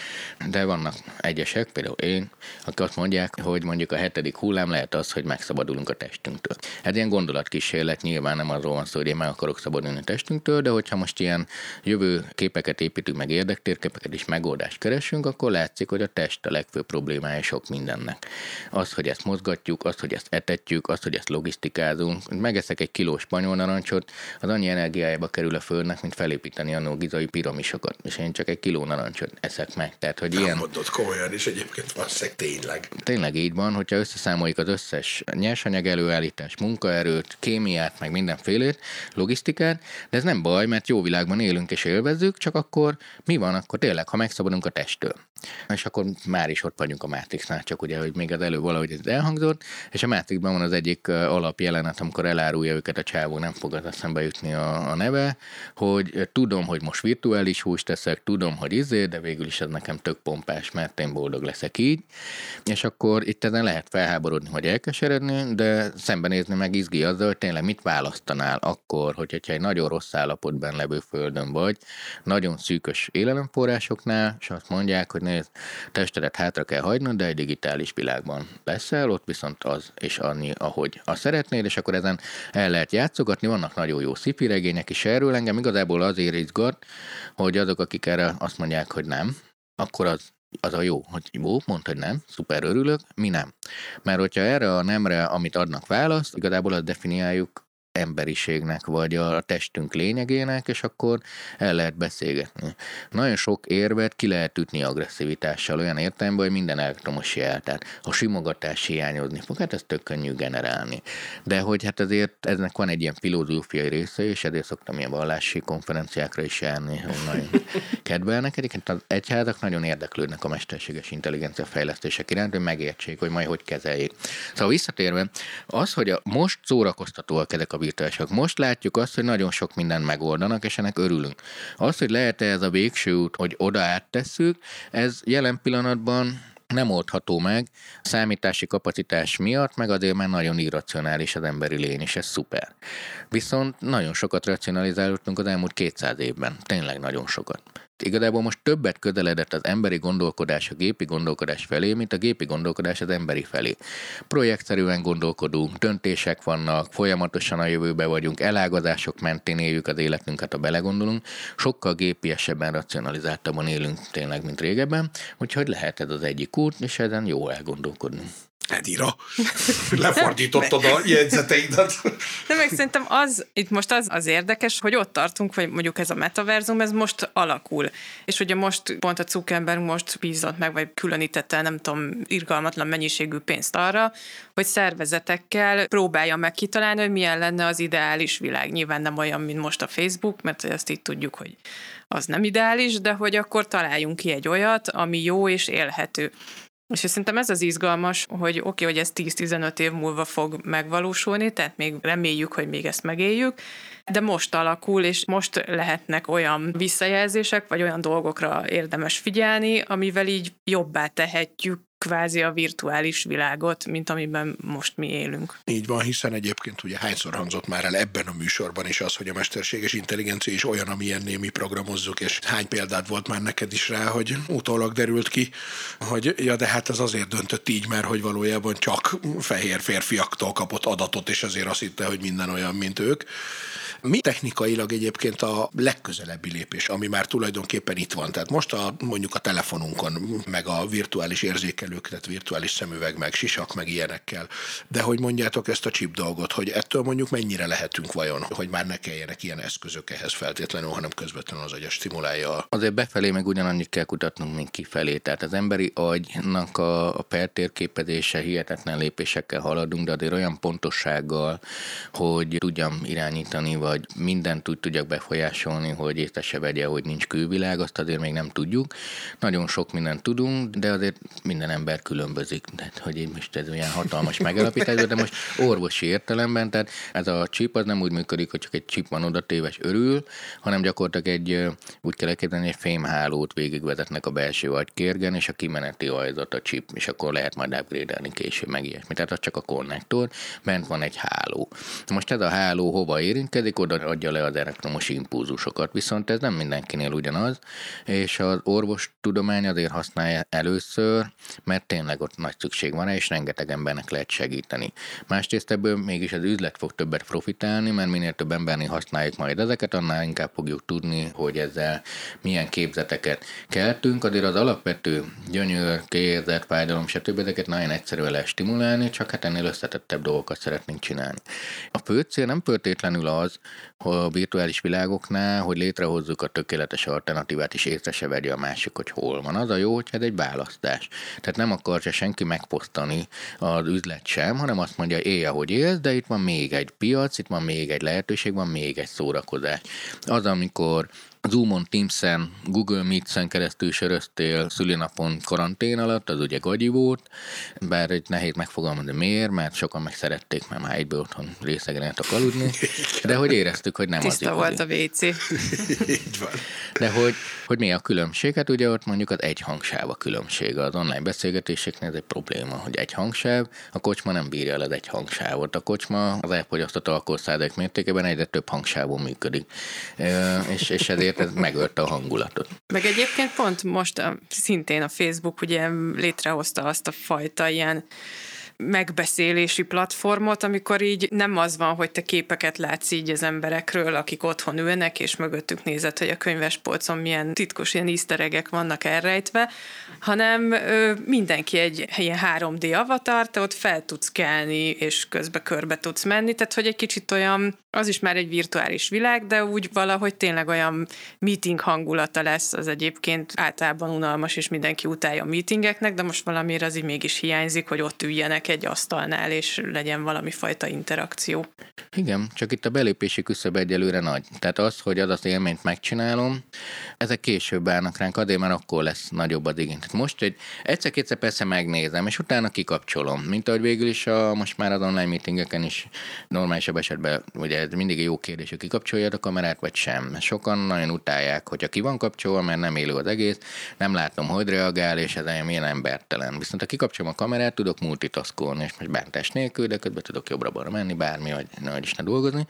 de vannak egyesek, például én, akik azt mondják, hogy mondjuk a hetedik hullám lehet az, hogy megszabadulunk a testünktől. Ez ilyen gondolatkísérlet, nyilván nem arról van szó, hogy én meg akarok szabadulni a testünktől, de hogyha most ilyen jövő képeket építünk, meg érdektérképeket is megoldást keresünk, akkor látszik, hogy a test a legfőbb problémája sok mindennek. Az, hogy ezt mozgatjuk, az, hogy ezt etetjük, az, hogy ezt logisztikázunk. Megeszek egy kilós spanyol narancsot, az annyi energiájába kerül a földnek, mint felépíteni a gizai piramisokat, és én csak egy kiló narancsot eszek meg. Tehát, hogy Nem ilyen... mondod komolyan, és egyébként van tényleg. Tényleg így van, hogyha összeszámoljuk az összes nyersanyag előállítás, munkaerőt, kémiát, meg mindenfélét, logisztikát, de ez nem baj, mert jó világban élünk és élvezzük, csak akkor mi van akkor tényleg, ha megszabadulunk a testtől? És akkor már is ott vagyunk a Matrixnál, csak ugye, hogy még az elő valahogy ez elhangzott, és a Matrixban van az egyik alapjelenet, amikor elárulja őket a csávó, nem fog az eszembe jutni a, a neve, hogy tudom, hogy most virtuális húst teszek, tudom, hogy izé, de végül is ez nekem tök pompás, mert én boldog leszek így. És akkor itt ezen lehet felháborodni, vagy elkeseredni, de szembenézni meg izgi azzal, hogy tényleg mit választanál akkor, hogyha egy nagyon rossz állapotban levő földön vagy, nagyon szűkös élelemforrásoknál, és azt mondják, hogy nézd, testedet hátra kell hagynod, de egy digitális világban leszel, ott viszont az és annyi, ahogy azt szeretnéd, és akkor ezen el lehet játszogatni, vannak nagyon jó sci regények is erről, engem igazából azért izgat, hogy azok, akik erre azt mondják, hogy nem, akkor az az a jó, hogy jó, mondta, hogy nem, szuper örülök, mi nem. Mert hogyha erre a nemre, amit adnak választ, igazából azt definiáljuk emberiségnek, vagy a testünk lényegének, és akkor el lehet beszélgetni. Nagyon sok érvet ki lehet ütni agresszivitással, olyan értelemben, hogy minden elektromos jel, tehát a simogatás hiányozni fog, hát ez tök könnyű generálni. De hogy hát azért eznek van egy ilyen filozófiai része, és ezért szoktam ilyen vallási konferenciákra is járni, hogy nagyon kedvelnek. Egyébként az egyházak nagyon érdeklődnek a mesterséges intelligencia fejlesztések iránt, hogy megértsék, hogy majd hogy kezeljék. Szóval visszatérve, az, hogy a most szórakoztatóak ezek a virtuálisak. Most látjuk azt, hogy nagyon sok mindent megoldanak, és ennek örülünk. Az, hogy lehet-e ez a végső út, hogy oda áttesszük, ez jelen pillanatban nem oldható meg számítási kapacitás miatt, meg azért már nagyon irracionális az emberi lény, és ez szuper. Viszont nagyon sokat racionalizálódtunk az elmúlt 200 évben, tényleg nagyon sokat igazából most többet közeledett az emberi gondolkodás a gépi gondolkodás felé, mint a gépi gondolkodás az emberi felé. Projektszerűen gondolkodunk, döntések vannak, folyamatosan a jövőbe vagyunk, elágazások mentén éljük az életünket, ha belegondolunk, sokkal gépiesebben, racionalizáltabban élünk tényleg, mint régebben, úgyhogy lehet ez az egyik út, és ezen jó elgondolkodni. Edira, lefordítottad a jegyzeteidet. De meg szerintem az, itt most az, az érdekes, hogy ott tartunk, hogy mondjuk ez a metaverzum, ez most alakul. És ugye most pont a Zuckerberg most bízott meg, vagy különítette, nem tudom, irgalmatlan mennyiségű pénzt arra, hogy szervezetekkel próbálja meg kitalálni, hogy milyen lenne az ideális világ. Nyilván nem olyan, mint most a Facebook, mert ezt így tudjuk, hogy az nem ideális, de hogy akkor találjunk ki egy olyat, ami jó és élhető. És szerintem ez az izgalmas, hogy oké, okay, hogy ez 10-15 év múlva fog megvalósulni, tehát még reméljük, hogy még ezt megéljük, de most alakul, és most lehetnek olyan visszajelzések, vagy olyan dolgokra érdemes figyelni, amivel így jobbá tehetjük kvázi a virtuális világot, mint amiben most mi élünk. Így van, hiszen egyébként ugye hányszor hangzott már el ebben a műsorban is az, hogy a mesterséges intelligencia is olyan, amilyenné mi programozzuk, és hány példát volt már neked is rá, hogy utólag derült ki, hogy ja, de hát ez azért döntött így, mert hogy valójában csak fehér férfiaktól kapott adatot, és azért azt hitte, hogy minden olyan, mint ők. Mi technikailag egyébként a legközelebbi lépés, ami már tulajdonképpen itt van? Tehát most a, mondjuk a telefonunkon, meg a virtuális érzékelők, tehát virtuális szemüveg, meg sisak, meg ilyenekkel. De hogy mondjátok ezt a chip dolgot, hogy ettől mondjuk mennyire lehetünk vajon, hogy már ne kelljenek ilyen eszközök ehhez feltétlenül, hanem közvetlenül az agyas stimulálja. Azért befelé meg ugyanannyit kell kutatnunk, mint kifelé. Tehát az emberi agynak a, a pertérképezése hihetetlen lépésekkel haladunk, de azért olyan pontossággal, hogy tudjam irányítani, vagy mindent úgy tudjak befolyásolni, hogy észre vegye, hogy nincs külvilág, azt azért még nem tudjuk. Nagyon sok mindent tudunk, de azért minden ember különbözik. Hogy én most ez olyan hatalmas megalapítás, de most orvosi értelemben, tehát ez a chip az nem úgy működik, hogy csak egy chip van oda téves örül, hanem gyakorlatilag egy, úgy kell elképzelni, egy fémhálót végigvezetnek a belső agykérgen, és a kimeneti ajzat a chip, és akkor lehet majd upgrade később meg ilyesmi. Tehát az csak a konnektor, bent van egy háló. Most ez a háló hova érintkezik, oda adja le az elektromos impulzusokat, viszont ez nem mindenkinél ugyanaz, és az orvostudomány azért használja először, mert tényleg ott nagy szükség van, és rengeteg embernek lehet segíteni. Másrészt ebből mégis az üzlet fog többet profitálni, mert minél több emberni használjuk majd ezeket, annál inkább fogjuk tudni, hogy ezzel milyen képzeteket keltünk. Azért az alapvető gyönyör, kérzet, fájdalom, stb. ezeket nagyon egyszerű lehet stimulálni, csak hát ennél összetettebb dolgokat szeretnénk csinálni. A fő cél nem feltétlenül az, a virtuális világoknál, hogy létrehozzuk a tökéletes alternatívát, és észre se vegye a másik, hogy hol van. Az a jó, hogy ez egy választás. Tehát nem akarja senki megposztani az üzlet sem, hanem azt mondja, élj, ahogy élsz, de itt van még egy piac, itt van még egy lehetőség, van még egy szórakozás. Az, amikor Zoomon, Teams-en, Google Meets-en keresztül söröztél szülinapon karantén alatt, az ugye gagyi volt, bár egy nehéz megfogalmazni miért, mert sokan meg szerették, mert már egyből otthon részegen eltek aludni, de hogy éreztük, hogy nem Tiszta az volt a WC. Így van. De hogy, hogy mi a különbség? Hát ugye ott mondjuk az egy hangsáv a különbség. Az online beszélgetéseknél ez egy probléma, hogy egy hangsáv, a kocsma nem bírja el az egy hangsávot. A kocsma az elfogyasztott alkoholszádek mértékében egyre több hangsávon működik. És, és ezért azért ez megölte a hangulatot. Meg egyébként pont most a, szintén a Facebook ugye létrehozta azt a fajta ilyen megbeszélési platformot, amikor így nem az van, hogy te képeket látsz így az emberekről, akik otthon ülnek, és mögöttük nézed, hogy a könyvespolcon milyen titkos ilyen iszteregek vannak elrejtve, hanem ö, mindenki egy ilyen 3D avatar, te ott fel tudsz kelni, és közbe körbe tudsz menni, tehát hogy egy kicsit olyan, az is már egy virtuális világ, de úgy valahogy tényleg olyan meeting hangulata lesz, az egyébként általában unalmas, és mindenki utálja a meetingeknek, de most valamiért az így mégis hiányzik, hogy ott üljenek egy asztalnál, és legyen valami fajta interakció. Igen, csak itt a belépési küszöb egyelőre nagy. Tehát az, hogy az az élményt megcsinálom, ezek később állnak ránk, azért már akkor lesz nagyobb az igény. Most egy egyszer-kétszer persze megnézem, és utána kikapcsolom. Mint ahogy végül is a, most már az online meetingeken is normálisabb esetben, ugye ez mindig jó kérdés, hogy kikapcsoljad a kamerát, vagy sem. Sokan nagyon utálják, hogyha ki van kapcsolva, mert nem élő az egész, nem látom, hogy reagál, és ez milyen embertelen. Viszont ha kikapcsolom a kamerát, tudok multitaskolni, és most bántás nélkül, de közben tudok jobbra-balra menni, bármi, vagy nagy is ne dolgozni.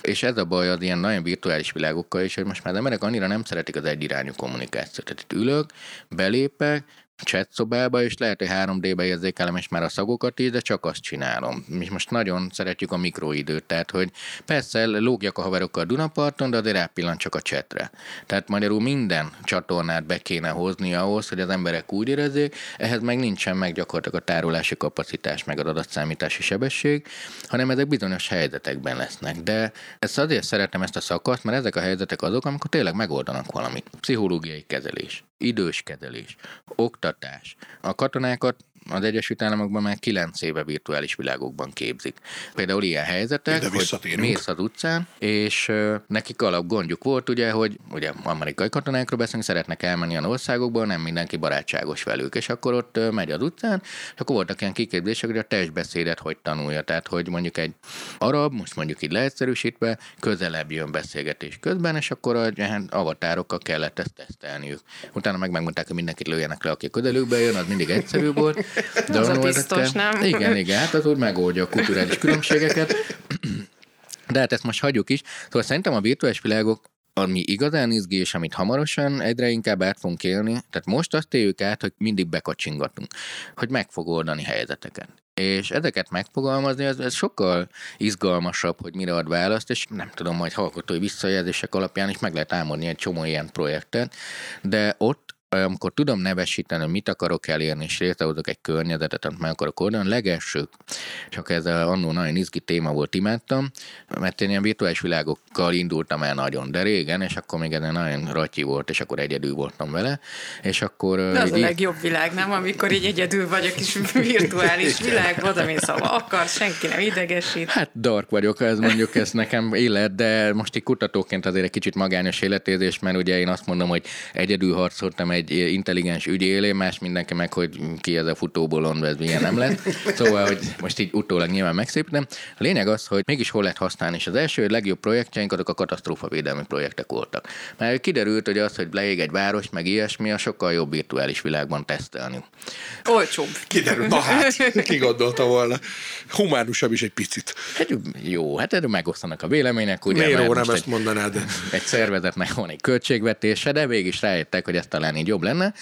És ez a baj az ilyen nagyon virtuális világokkal is, hogy most már az emberek annyira nem szeretik az egyirányú kommunikációt. Tehát itt ülök, belépek, chat szobába, és lehet, hogy 3D-be érzékelem, és már a szagokat is, de csak azt csinálom. Mi most nagyon szeretjük a mikroidőt, tehát hogy persze lógjak a haverokkal a Dunaparton, de azért rápillant csak a chatre. Tehát magyarul minden csatornát be kéne hozni ahhoz, hogy az emberek úgy érezzék, ehhez meg nincsen meg gyakorlatilag a tárolási kapacitás, meg az adatszámítási sebesség, hanem ezek bizonyos helyzetekben lesznek. De ezt azért szeretem ezt a szakaszt, mert ezek a helyzetek azok, amikor tényleg megoldanak valamit. Pszichológiai kezelés, idős kezelés, oktatás. A katonákat az Egyesült Államokban már kilenc éve virtuális világokban képzik. Például ilyen helyzetek, hogy mész az utcán, és nekik alap gondjuk volt, ugye, hogy ugye amerikai katonákról beszélünk, szeretnek elmenni olyan országokból, nem mindenki barátságos velük, és akkor ott megy az utcán, és akkor voltak ilyen kiképzések, hogy a testbeszédet hogy tanulja, tehát hogy mondjuk egy arab, most mondjuk így leegyszerűsítve, közelebb jön beszélgetés közben, és akkor a hát, avatárokkal kellett ezt tesztelniük. Utána meg megmondták, hogy mindenkit lőjenek le, aki közelükbe jön, az mindig egyszerű volt. De az a biztos, nem? Igen, igen, hát az úgy megoldja a kulturális különbségeket. De hát ezt most hagyjuk is. Szóval szerintem a virtuális világok ami igazán izgi, és amit hamarosan egyre inkább át fogunk élni, tehát most azt éljük át, hogy mindig bekacsingatunk, hogy meg fog oldani helyzeteket. És ezeket megfogalmazni, ez, ez sokkal izgalmasabb, hogy mire ad választ, és nem tudom, majd hallgatói visszajelzések alapján is meg lehet álmodni egy csomó ilyen projektet, de ott amikor tudom nevesíteni, mit akarok elérni, és létrehozok egy környezetet, amit meg akarok oldani, a legelső, csak ez annó nagyon izgi téma volt, imádtam, mert én ilyen virtuális világokkal indultam el nagyon, de régen, és akkor még ez nagyon ratyi volt, és akkor egyedül voltam vele, és akkor... De az így, a legjobb világ, nem? Amikor így egyedül vagy a kis virtuális világban, ami szóval akar, senki nem idegesít. Hát dark vagyok, ez mondjuk ez nekem élet, de most egy kutatóként azért egy kicsit magányos életézés, mert ugye én azt mondom, hogy egyedül harcoltam egy egy intelligens ügy élén, más mindenki meg, hogy ki ez a futóbolond, ez milyen nem lesz. Szóval, hogy most így utólag nyilván megszépítem. A lényeg az, hogy mégis hol lehet használni, és az első legjobb projektjeink azok a katasztrófavédelmi projektek voltak. Mert kiderült, hogy az, hogy leég egy város, meg ilyesmi, a sokkal jobb virtuális világban tesztelni. Olcsóbb. Kiderült, na hát, ki gondolta volna. Humánusabb is egy picit. Hát jó, hát erről megosztanak a vélemények. Ugye, Miért nem most ezt egy, mondanád? egy szervezetnek van egy költségvetése, de végig is rájöttek, hogy ez talán így jobb lenne.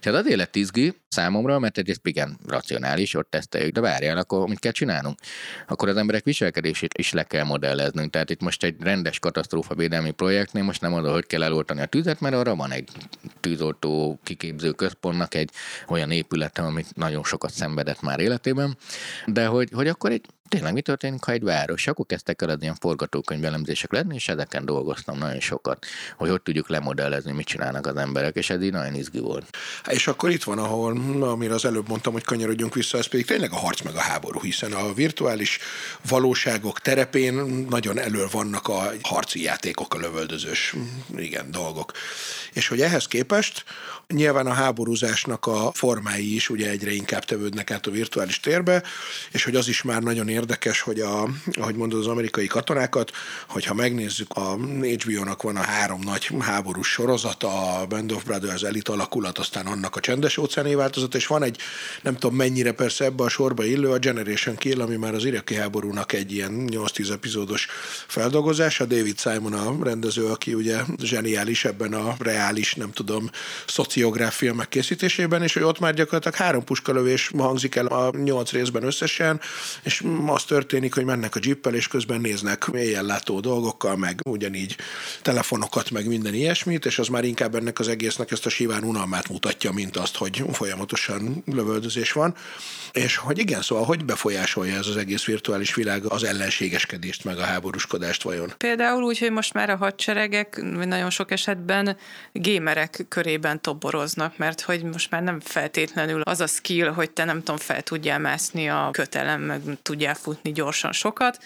És hát azért lett izgi számomra, mert egyrészt igen racionális, ott teszteljük, de várjál, akkor mit kell csinálnunk? Akkor az emberek viselkedését is le kell modelleznünk. Tehát itt most egy rendes katasztrófavédelmi projektnél most nem oda, hogy kell eloltani a tüzet, mert arra van egy tűzoltó kiképző központnak egy olyan épülete, amit nagyon sokat szenvedett már életében, de hogy, hogy akkor egy tényleg mi történik, ha egy város, akkor kezdtek el az ilyen forgatókönyv elemzések lenni, és ezeken dolgoztam nagyon sokat, hogy hogy tudjuk lemodellezni, mit csinálnak az emberek, és ez így nagyon izgi volt. És akkor itt van, ahol, amire az előbb mondtam, hogy kanyarodjunk vissza, ez pedig tényleg a harc meg a háború, hiszen a virtuális valóságok terepén nagyon elő vannak a harci játékok, a lövöldözős igen, dolgok. És hogy ehhez képest nyilván a háborúzásnak a formái is ugye egyre inkább tevődnek át a virtuális térbe, és hogy az is már nagyon érdekes, hogy a, ahogy mondod, az amerikai katonákat, hogyha megnézzük, a HBO-nak van a három nagy háborús sorozata, a Band of Brothers elit alakulat, aztán annak a csendes óceáni változat, és van egy, nem tudom mennyire persze ebbe a sorba illő, a Generation Kill, ami már az iraki háborúnak egy ilyen 8-10 epizódos feldolgozása. David Simon a rendező, aki ugye zseniális ebben a reális, nem tudom, szociográfia megkészítésében, és hogy ott már gyakorlatilag három puskalövés hangzik el a nyolc részben összesen, és az történik, hogy mennek a jeeppel, és közben néznek látó dolgokkal, meg ugyanígy telefonokat, meg minden ilyesmit, és az már inkább ennek az egésznek ezt a siván unalmát mutatja, mint azt, hogy folyamatosan lövöldözés van. És hogy igen, szóval hogy befolyásolja ez az egész virtuális világ az ellenségeskedést, meg a háborúskodást vajon? Például úgy, hogy most már a hadseregek nagyon sok esetben gémerek körében toboroznak, mert hogy most már nem feltétlenül az a skill, hogy te nem tudom, fel tudjál mászni a kötelem, meg tudjál futni gyorsan sokat,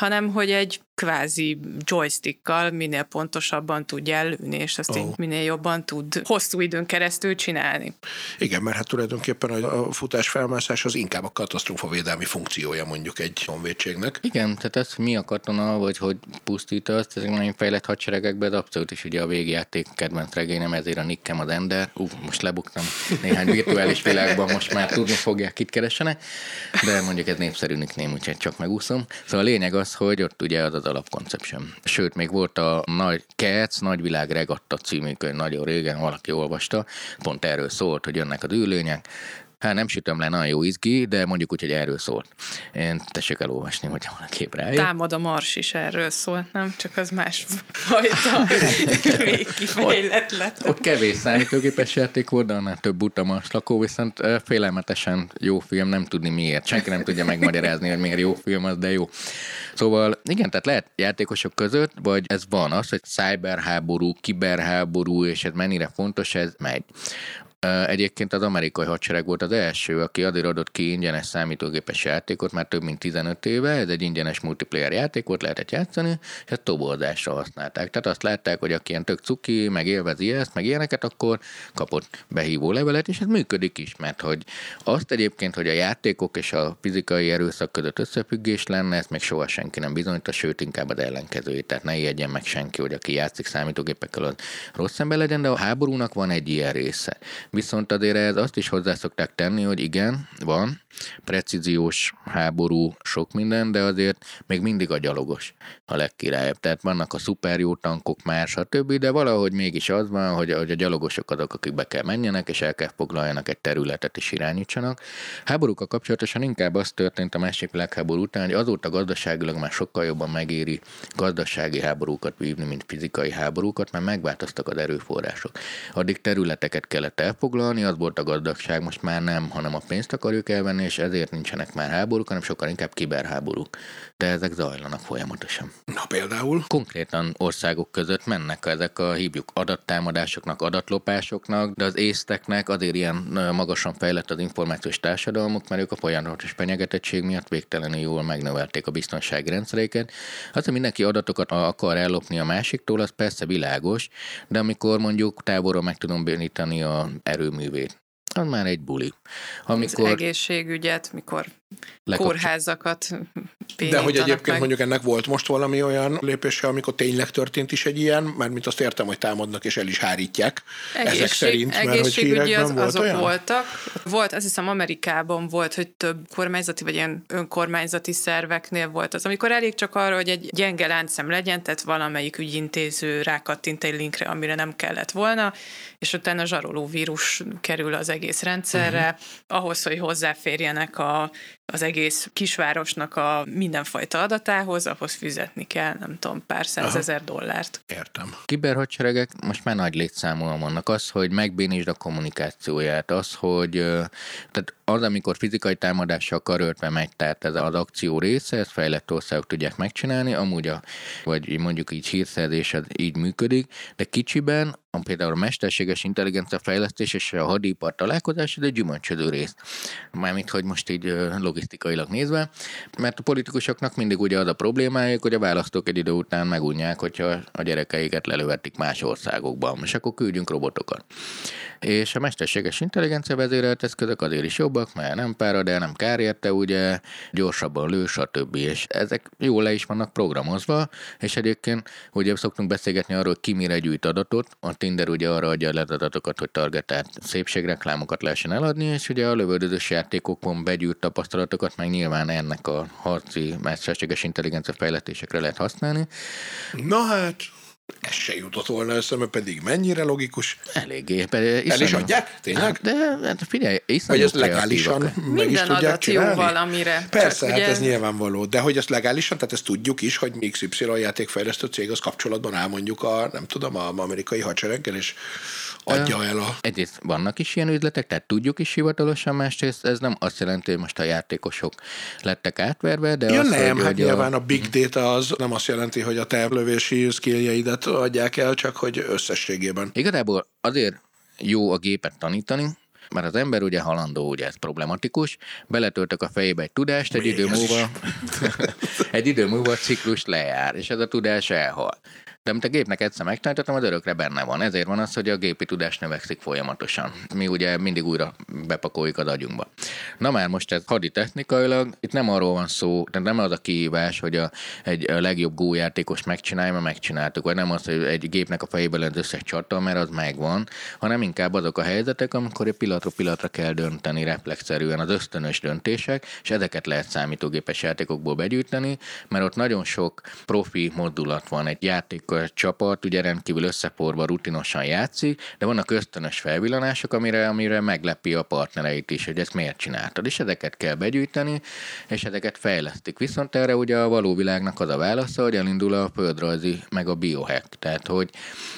hanem hogy egy kvázi joystickkal minél pontosabban tudja lőni, és azt oh. így minél jobban tud hosszú időn keresztül csinálni. Igen, mert hát tulajdonképpen a futás felmászás az inkább a katasztrófavédelmi funkciója mondjuk egy honvédségnek. Igen, tehát ez mi a katona, vagy hogy pusztítasz, ezek nagyon fejlett hadseregekben, de abszolút is ugye a végjáték kedvenc regényem, ezért a nikkem az Ender. Ú, most lebuktam néhány virtuális világban, most már tudni fogják, kit keresenek, de mondjuk ez népszerű nickném, úgyhogy csak megúszom. Szóval a lényeg az, hogy ott ugye az az alapkoncepcióm. Sőt, még volt a Nagy Kec, Nagyvilág Regatta című könyv nagyon régen, valaki olvasta, pont erről szólt, hogy jönnek az űrlények, Hát nem sütöm le, nagyon jó izgi, de mondjuk úgy, hogy erről szólt. Én tessék elolvasni, hogy valaki rájön. Támad a Mars is erről szólt, nem? Csak az más fajta végkifejlet lett. Ott kevés számítógépes játék volt, de annál több buta Mars lakó, viszont félelmetesen jó film, nem tudni miért. Senki nem tudja megmagyarázni, hogy miért jó film az, de jó. Szóval igen, tehát lehet játékosok között, vagy ez van az, hogy cyberháború, kiberháború, és ez mennyire fontos, ez megy. Egyébként az amerikai hadsereg volt az első, aki azért adott ki ingyenes számítógépes játékot már több mint 15 éve, ez egy ingyenes multiplayer játék volt, lehetett játszani, és ezt toborzásra használták. Tehát azt látták, hogy aki ilyen tök cuki, meg élvezi ezt, meg ilyeneket, akkor kapott behívó levelet, és ez működik is, mert hogy azt egyébként, hogy a játékok és a fizikai erőszak között összefüggés lenne, ezt még soha senki nem bizonyította, sőt inkább az ellenkezőjét. Tehát ne ijedjen meg senki, hogy aki játszik számítógépekkel, az rossz ember legyen, de a háborúnak van egy ilyen része. Viszont azért ez azt is hozzá szokták tenni, hogy igen, van, precíziós háború, sok minden, de azért még mindig a gyalogos a legkirályebb. Tehát vannak a szuper jó tankok már, stb., de valahogy mégis az van, hogy, hogy a gyalogosok azok, akik be kell menjenek, és el kell foglaljanak egy területet, és irányítsanak. Háborúkkal kapcsolatosan inkább az történt a másik világháború után, hogy azóta gazdaságilag már sokkal jobban megéri gazdasági háborúkat vívni, mint fizikai háborúkat, mert megváltoztak az erőforrások. Addig területeket kellett elfoglalni, az volt a gazdagság, most már nem, hanem a pénzt akarjuk elvenni, és ezért nincsenek már háborúk, hanem sokkal inkább kiberháborúk. De ezek zajlanak folyamatosan. Na például? Konkrétan országok között mennek ezek a hívjuk adattámadásoknak, adatlopásoknak, de az észteknek azért ilyen magasan fejlett az információs társadalmuk, mert ők a folyamatos fenyegetettség miatt végtelenül jól megnövelték a biztonsági rendszereiket. Az, hogy mindenki adatokat akar ellopni a másiktól, az persze világos, de amikor mondjuk távolról meg tudom bénítani a erőművét, az már egy buli. Amikor... Az egészségügyet, mikor Lekapcsol. kórházakat De hogy egyébként meg. mondjuk ennek volt most valami olyan lépése, amikor tényleg történt is egy ilyen, mert mint azt értem, hogy támadnak és el is hárítják. Egészség, ezek szerint, mert hogy hírekben az, volt azok olyan? voltak. Volt, azt hiszem Amerikában volt, hogy több kormányzati vagy ilyen önkormányzati szerveknél volt az, amikor elég csak arra, hogy egy gyenge láncszem legyen, tehát valamelyik ügyintéző rákattint egy linkre, amire nem kellett volna, és utána zsaroló vírus kerül az egész rendszerre, uh-huh. ahhoz, hogy hozzáférjenek a az egész kisvárosnak a mindenfajta adatához, ahhoz fizetni kell, nem tudom, pár százezer dollárt. Értem. Kiberhadseregek most már nagy létszámúan vannak. Az, hogy megbénítsd a kommunikációját, az, hogy tehát az, amikor fizikai támadással karöltve megy, tehát ez az akció része, ezt fejlett országok tudják megcsinálni, amúgy a, vagy mondjuk így hírszerzés így működik, de kicsiben a például a mesterséges intelligencia fejlesztés és a hadipar találkozás, egy gyümölcsödő rész. Mármint, hogy most így logisztikailag nézve, mert a politikusoknak mindig ugye az a problémájuk, hogy a választók egy idő után megunják, hogyha a gyerekeiket lelövetik más országokban, és akkor küldjünk robotokat. És a mesterséges intelligencia vezérelt eszközök azért is jobbak, mert nem párad el, nem kár érte, ugye, gyorsabban lő, stb. És ezek jól le is vannak programozva, és egyébként ugye szoktunk beszélgetni arról, ki mire gyűjt adatot, a Tinder ugye arra adja le adatokat, hogy targetált szépségreklámokat lehessen eladni, és ugye a lövöldözős játékokon begyűjt tapasztalatokat meg nyilván ennek a harci mesterséges intelligencia fejletésekre lehet használni. Na hát, ez se jutott volna eszembe, pedig mennyire logikus. Eléggé. El is adják? Tényleg? Hát, de hát figyelj, Vagy ezt legálisan meg Minden is tudják adat csinálni? jó valamire. Persze, hát ugye... ez nyilvánvaló. De hogy ezt legálisan, tehát ezt tudjuk is, hogy XY játékfejlesztő cég az kapcsolatban áll mondjuk a, nem tudom, a amerikai hadsereggel, és adja el a... Egyrészt vannak is ilyen üzletek, tehát tudjuk is hivatalosan, másrészt ez nem azt jelenti, hogy most a játékosok lettek átverve, de ja, az, nem, hogy, hát hogy nyilván a... a big data az nem azt jelenti, hogy a tervlövési skilljeidet adják el, csak hogy összességében. Igazából azért jó a gépet tanítani, mert az ember ugye halandó, ugye ez problematikus, beletöltök a fejébe egy tudást, egy idő múlva, egy idő múlva a ciklus lejár, és ez a tudás elhal. De amit a gépnek egyszer megtanítottam, az örökre benne van. Ezért van az, hogy a gépi tudás növekszik folyamatosan. Mi ugye mindig újra bepakoljuk az agyunkba. Na már most ez hadi technikailag, itt nem arról van szó, tehát nem az a kihívás, hogy a, egy a legjobb gójátékos megcsinálja, mert megcsináltuk, vagy nem az, hogy egy gépnek a fejében lesz összes csata, mert az megvan, hanem inkább azok a helyzetek, amikor egy pillanatról pillanatra kell dönteni reflexzerűen az ösztönös döntések, és ezeket lehet számítógépes játékokból begyűjteni, mert ott nagyon sok profi modulat van, egy játék csapat ugye rendkívül összeporva rutinosan játszik, de vannak ösztönös felvillanások, amire, amire meglepi a partnereit is, hogy ezt miért csináltad. És ezeket kell begyűjteni, és ezeket fejlesztik. Viszont erre ugye a való világnak az a válasza, hogy elindul a földrajzi, meg a biohack. Tehát, hogy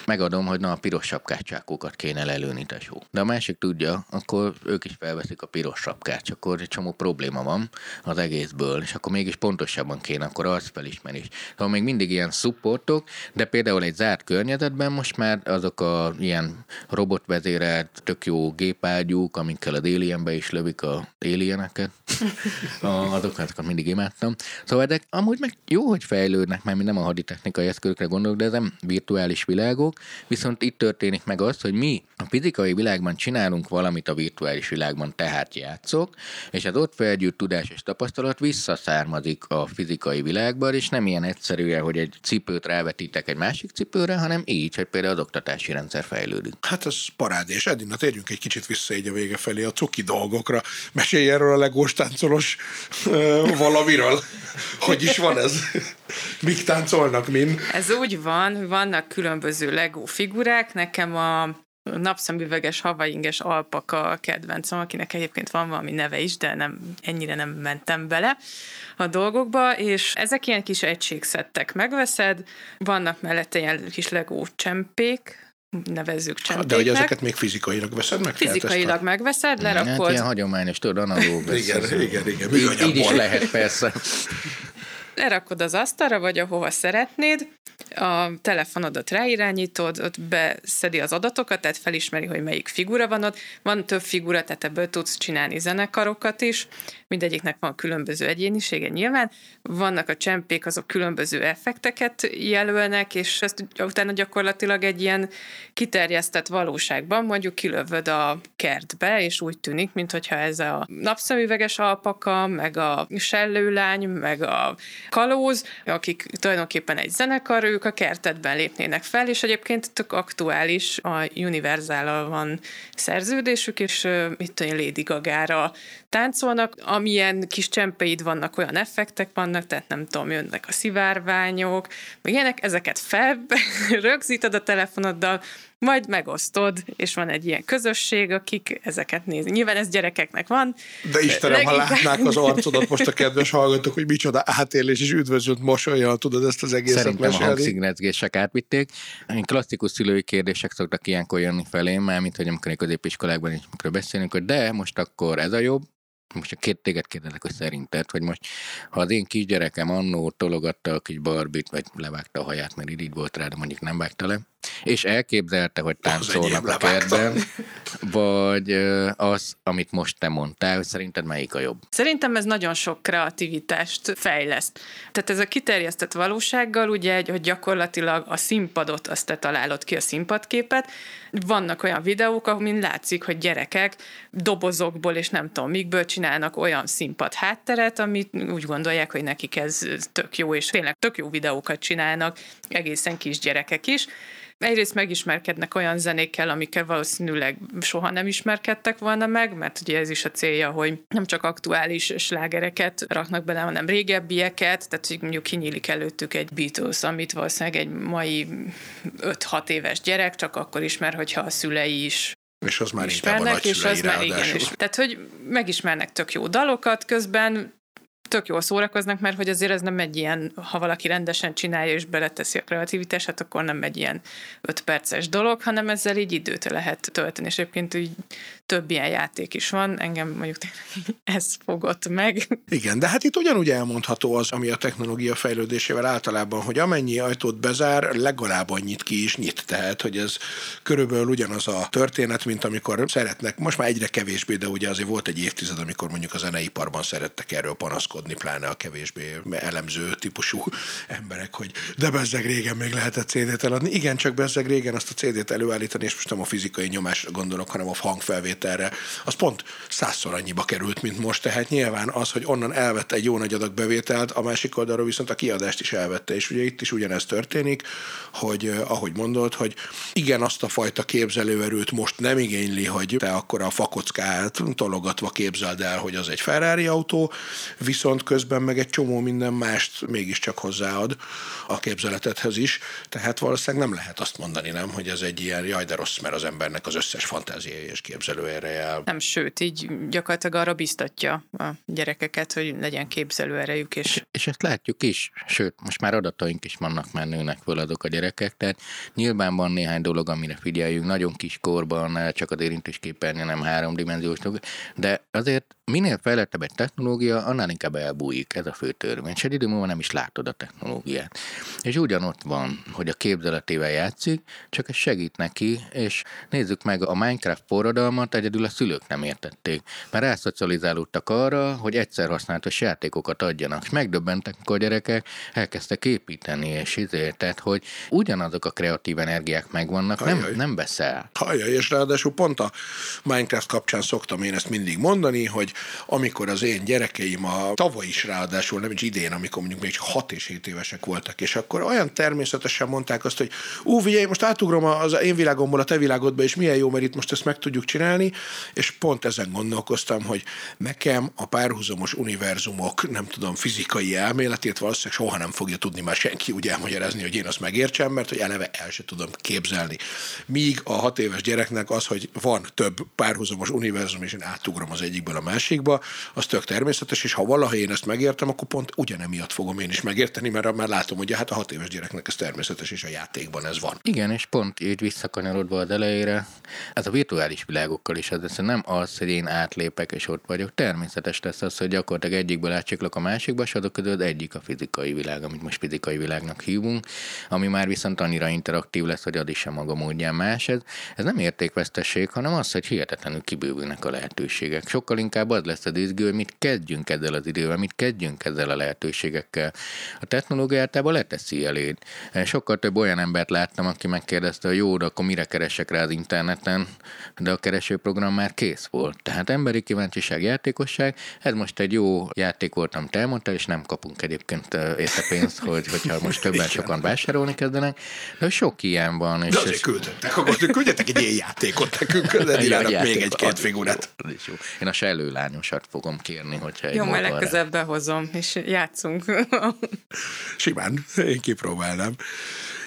megadom, hogy na a piros sapkácsákokat kéne lelőni, tesó. De a másik tudja, akkor ők is felveszik a piros sapkát, csak akkor egy csomó probléma van az egészből, és akkor mégis pontosabban kéne, akkor az felismerés. Szóval még mindig ilyen supportok, de például egy zárt környezetben most már azok a ilyen robotvezérelt, tök jó gépágyúk, amikkel a Alienbe is lövik a alieneket, azokat mindig imádtam. Szóval de amúgy meg jó, hogy fejlődnek, mert mi nem a haditechnikai eszközökre gondolok, de ez nem virtuális világok, viszont itt történik meg az, hogy mi a fizikai világban csinálunk valamit a virtuális világban, tehát játszok, és az ott felgyűjt tudás és tapasztalat visszaszármazik a fizikai világban, és nem ilyen egyszerűen, hogy egy cipőt rávetítek egy másik cipőre, hanem így, hogy például az oktatási rendszer fejlődik. Hát ez parádés. Edina, térjünk egy kicsit vissza így a vége felé a cuki dolgokra. Mesélj erről a legós táncolos valamiről. hogy is van ez? Mik táncolnak, min? Ez úgy van, vannak különböző Lego figurák. Nekem a napszemüveges, havainges alpaka a kedvencem, akinek egyébként van valami neve is, de nem, ennyire nem mentem bele a dolgokba, és ezek ilyen kis egységszettek megveszed, vannak mellette ilyen kis legó csempék, nevezzük csempéknek. De hogy ezeket még fizikailag veszed meg? Fizikailag megveszed, lerakod. Hát ilyen hagyományos, tudod, analóg. Igen, igen, igen, igen. Így, így is lehet persze. Lerakod az asztalra, vagy ahova szeretnéd, a telefonodat ráirányítod, ott beszedi az adatokat, tehát felismeri, hogy melyik figura van ott. Van több figura, tehát ebből tudsz csinálni zenekarokat is, mindegyiknek van különböző egyénisége nyilván. Vannak a csempék, azok különböző effekteket jelölnek, és ezt utána gyakorlatilag egy ilyen kiterjesztett valóságban mondjuk kilövöd a kertbe, és úgy tűnik, mintha ez a napszemüveges alpaka, meg a sellőlány, meg a kalóz, akik tulajdonképpen egy zenekar, ők a kertetben lépnének fel, és egyébként tök aktuális, a univerzál van szerződésük, és mit tudom, Lady Gaga-ra táncolnak, amilyen kis csempeid vannak, olyan effektek vannak, tehát nem tudom, jönnek a szivárványok, meg ilyenek, ezeket fel, rögzíted a telefonoddal, majd megosztod, és van egy ilyen közösség, akik ezeket nézik. Nyilván ez gyerekeknek van. De Istenem, ha látnák az arcodat most a kedves hallgatók, hogy micsoda átélés és üdvözlött mosolyjal tudod ezt az egészet Szerintem mesélni. a hangszignezgések átvitték. Én klasszikus szülői kérdések szoktak ilyenkor jönni felém, már mint hogy amikor középiskolákban is beszélünk, hogy de most akkor ez a jobb, most a két téged kérdezek, hogy szerinted, hogy most, ha az én kisgyerekem annó tologatta a kis barbit, vagy levágta a haját, mert így volt rá, de mondjuk nem vágta le, és elképzelte, hogy táncolnak a kertben, vagy az, amit most te mondtál, hogy szerinted melyik a jobb? Szerintem ez nagyon sok kreativitást fejleszt. Tehát ez a kiterjesztett valósággal, ugye, hogy gyakorlatilag a színpadot, azt te találod ki a színpadképet, vannak olyan videók, amin látszik, hogy gyerekek dobozokból és nem tudom mikből csinálnak olyan színpad hátteret, amit úgy gondolják, hogy nekik ez tök jó, és tényleg tök jó videókat csinálnak, egészen kis gyerekek is egyrészt megismerkednek olyan zenékkel, amikkel valószínűleg soha nem ismerkedtek volna meg, mert ugye ez is a célja, hogy nem csak aktuális slágereket raknak bele, hanem régebbieket, tehát hogy mondjuk kinyílik előttük egy Beatles, amit valószínűleg egy mai 5-6 éves gyerek csak akkor ismer, hogyha a szülei is és az már ismernek, és az már igen. És, tehát, hogy megismernek tök jó dalokat, közben tök jól szórakoznak, mert hogy azért ez nem egy ilyen, ha valaki rendesen csinálja és beleteszi a kreativitását, akkor nem egy ilyen öt perces dolog, hanem ezzel így időt lehet tölteni, és egyébként úgy több ilyen játék is van, engem mondjuk ez fogott meg. Igen, de hát itt ugyanúgy elmondható az, ami a technológia fejlődésével általában, hogy amennyi ajtót bezár, legalább annyit ki is nyit. Tehát, hogy ez körülbelül ugyanaz a történet, mint amikor szeretnek, most már egyre kevésbé, de ugye azért volt egy évtized, amikor mondjuk a zeneiparban szerettek erről panaszkodni, pláne a kevésbé elemző típusú emberek, hogy de bezzeg régen még lehetett CD-t eladni. Igen, csak bezzeg régen azt a CD-t előállítani, és most nem a fizikai nyomásra gondolok, hanem a hangfelvétel kilométerre, az pont százszor annyiba került, mint most. Tehát nyilván az, hogy onnan elvette egy jó nagy adag bevételt, a másik oldalról viszont a kiadást is elvette. És ugye itt is ugyanez történik, hogy eh, ahogy mondod, hogy igen, azt a fajta képzelőerőt most nem igényli, hogy te akkor a fakockát tologatva képzeld el, hogy az egy Ferrari autó, viszont közben meg egy csomó minden mást mégiscsak hozzáad a képzeletethez is. Tehát valószínűleg nem lehet azt mondani, nem, hogy ez egy ilyen jaj, de rossz, mert az embernek az összes fantáziai és képzelő képzelőereje. Nem, sőt, így gyakorlatilag arra biztatja a gyerekeket, hogy legyen képzelőerejük. És... és ezt látjuk is, sőt, most már adataink is vannak, már nőnek föl azok a gyerekek, tehát nyilván van néhány dolog, amire figyeljünk, nagyon kis korban, csak az érintésképernyő nem háromdimenziós, de azért minél fejlettebb egy technológia, annál inkább elbújik, ez a fő törvény. És egy idő múlva nem is látod a technológiát. És ugyanott van, hogy a képzeletével játszik, csak ez segít neki, és nézzük meg a Minecraft forradalmat, egyedül a szülők nem értették. Mert elszocializálódtak arra, hogy egyszer használatos játékokat adjanak, és megdöbbentek, amikor a gyerekek elkezdtek építeni, és tehát, hogy ugyanazok a kreatív energiák megvannak, nem, nem beszel. Hajjaj, és ráadásul pont a Minecraft kapcsán szoktam én ezt mindig mondani, hogy amikor az én gyerekeim a tavaly is ráadásul, nem is idén, amikor mondjuk még csak 6 és 7 évesek voltak, és akkor olyan természetesen mondták azt, hogy ú, figyelj, most átugrom az én világomból a te világodba, és milyen jó, mert itt most ezt meg tudjuk csinálni, és pont ezen gondolkoztam, hogy nekem a párhuzamos univerzumok, nem tudom, fizikai elméletét valószínűleg soha nem fogja tudni már senki úgy elmagyarázni, hogy én azt megértsem, mert hogy eleve el se tudom képzelni. Míg a hat éves gyereknek az, hogy van több párhuzamos univerzum, és én átugrom az egyikből a másik, másikba, az tök természetes, és ha valaha én ezt megértem, akkor pont ugyanemiatt fogom én is megérteni, mert már látom, hogy hát a hat éves gyereknek ez természetes, és a játékban ez van. Igen, és pont így visszakanyarodva az elejére, ez a virtuális világokkal is az, ez nem az, hogy én átlépek és ott vagyok. Természetes lesz az, hogy gyakorlatilag egyikből átcsiklok a másikba, és azok között egyik a fizikai világ, amit most fizikai világnak hívunk, ami már viszont annyira interaktív lesz, hogy ad is a maga módján más. Ez, ez nem értékvesztesség, hanem az, hogy hihetetlenül kibővülnek a lehetőségek. Sokkal inkább az lesz a izgő, hogy mit kezdjünk ezzel az idővel, mit kezdjünk ezzel a lehetőségekkel. A technológia általában leteszi eléd. Sokkal több olyan embert láttam, aki megkérdezte, hogy jó, de akkor mire keresek rá az interneten, de a keresőprogram már kész volt. Tehát emberi kíváncsiság, játékosság, ez most egy jó játék volt, amit elmondtál, és nem kapunk egyébként érte pénzt, hogy, hogyha most többen sokan vásárolni kezdenek, de sok ilyen van. És de azért küldettek, akkor küldjetek egy ilyen játékot nekünk, de még egy-két figurát. Én a sellőlányosat fogom kérni, hogyha egy Jó, majd legközelebb behozom, és játszunk. Simán, én kipróbálnám.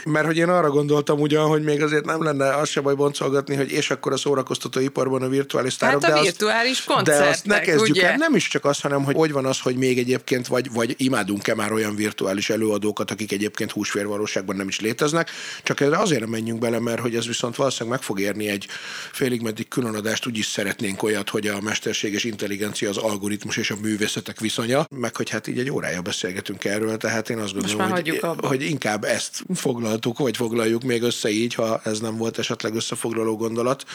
Mert hogy én arra gondoltam ugyan, hogy még azért nem lenne az se baj boncolgatni, hogy és akkor a szórakoztató iparban a virtuális sztárok. Hát a de virtuális azt, koncertek, De azt ne kezdjük ugye? el. Nem is csak az, hanem hogy hogy van az, hogy még egyébként vagy, vagy imádunk-e már olyan virtuális előadókat, akik egyébként húsvérvalóságban nem is léteznek. Csak erre azért nem menjünk bele, mert hogy ez viszont valószínűleg meg fog érni egy félig meddig különadást, úgyis szeretnénk olyat, hogy a mesterséges intelligencia, az algoritmus és a művészetek viszonya, meg hogy hát így egy órája beszélgetünk erről, tehát én azt gondolom, hogy, hogy inkább ezt foglal foglaltuk, vagy foglaljuk még össze így, ha ez nem volt esetleg összefoglaló gondolat,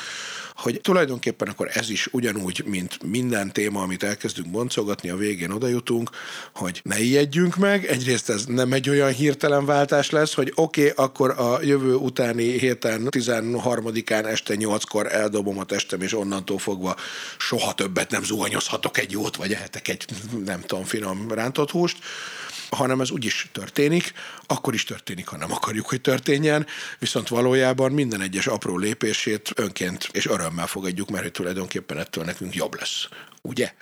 hogy tulajdonképpen akkor ez is ugyanúgy, mint minden téma, amit elkezdünk boncogatni, a végén oda jutunk, hogy ne ijedjünk meg. Egyrészt ez nem egy olyan hirtelen váltás lesz, hogy oké, okay, akkor a jövő utáni héten 13-án este 8-kor eldobom a testem, és onnantól fogva soha többet nem zuhanyozhatok egy jót, vagy ehetek egy nem tudom, finom rántott húst, hanem ez úgyis történik, akkor is történik, ha nem akarjuk, hogy történjen, viszont valójában minden egyes apró lépését önként és örömmel fogadjuk, mert hogy tulajdonképpen ettől nekünk jobb lesz. Ugye?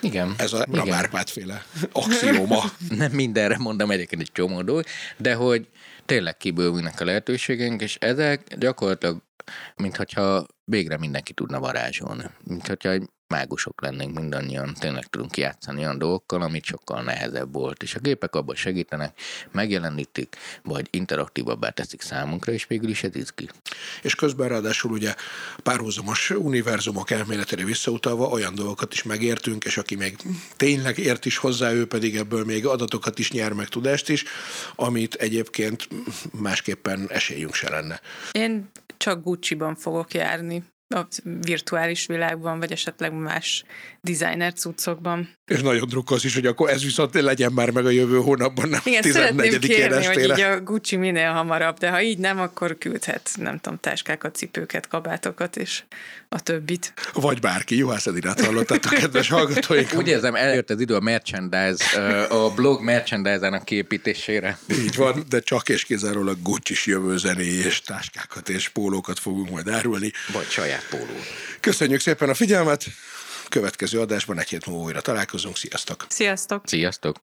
Igen. Ez a Ramárpát féle axióma. nem mindenre mondom egyébként egy csomó dolog, de hogy tényleg kibővülnek a lehetőségeink, és ezek gyakorlatilag, mintha végre mindenki tudna varázsolni. Mint hogyha egy mágusok lennénk mindannyian, tényleg tudunk játszani olyan dolgokkal, amit sokkal nehezebb volt, és a gépek abban segítenek, megjelenítik, vagy interaktívabbá teszik számunkra, és végül is ez izgi. És közben ráadásul ugye párhuzamos univerzumok elméletére visszautalva olyan dolgokat is megértünk, és aki még tényleg ért is hozzá, ő pedig ebből még adatokat is nyer, meg tudást is, amit egyébként másképpen esélyünk se lenne. Én csak Gucci-ban fogok járni a virtuális világban, vagy esetleg más designer cuccokban. És nagyon drukkolsz is, hogy akkor ez viszont legyen már meg a jövő hónapban, nem Igen, szeretném kérni, estére. hogy így a Gucci minél hamarabb, de ha így nem, akkor küldhet, nem tudom, táskákat, cipőket, kabátokat és a többit. Vagy bárki, Juhász Edinát hallottátok, kedves hallgatóink. Úgy érzem, eljött az idő a merchandise, a blog merchandise-ának kiépítésére. Így van, de csak és kizárólag Gucci jövő zené és táskákat és pólókat fogunk majd árulni. Vagy saját póló. Köszönjük szépen a figyelmet! Következő adásban egy hét múlva újra találkozunk. Sziasztok! Sziasztok! Sziasztok!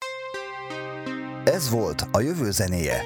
Ez volt a jövő zenéje.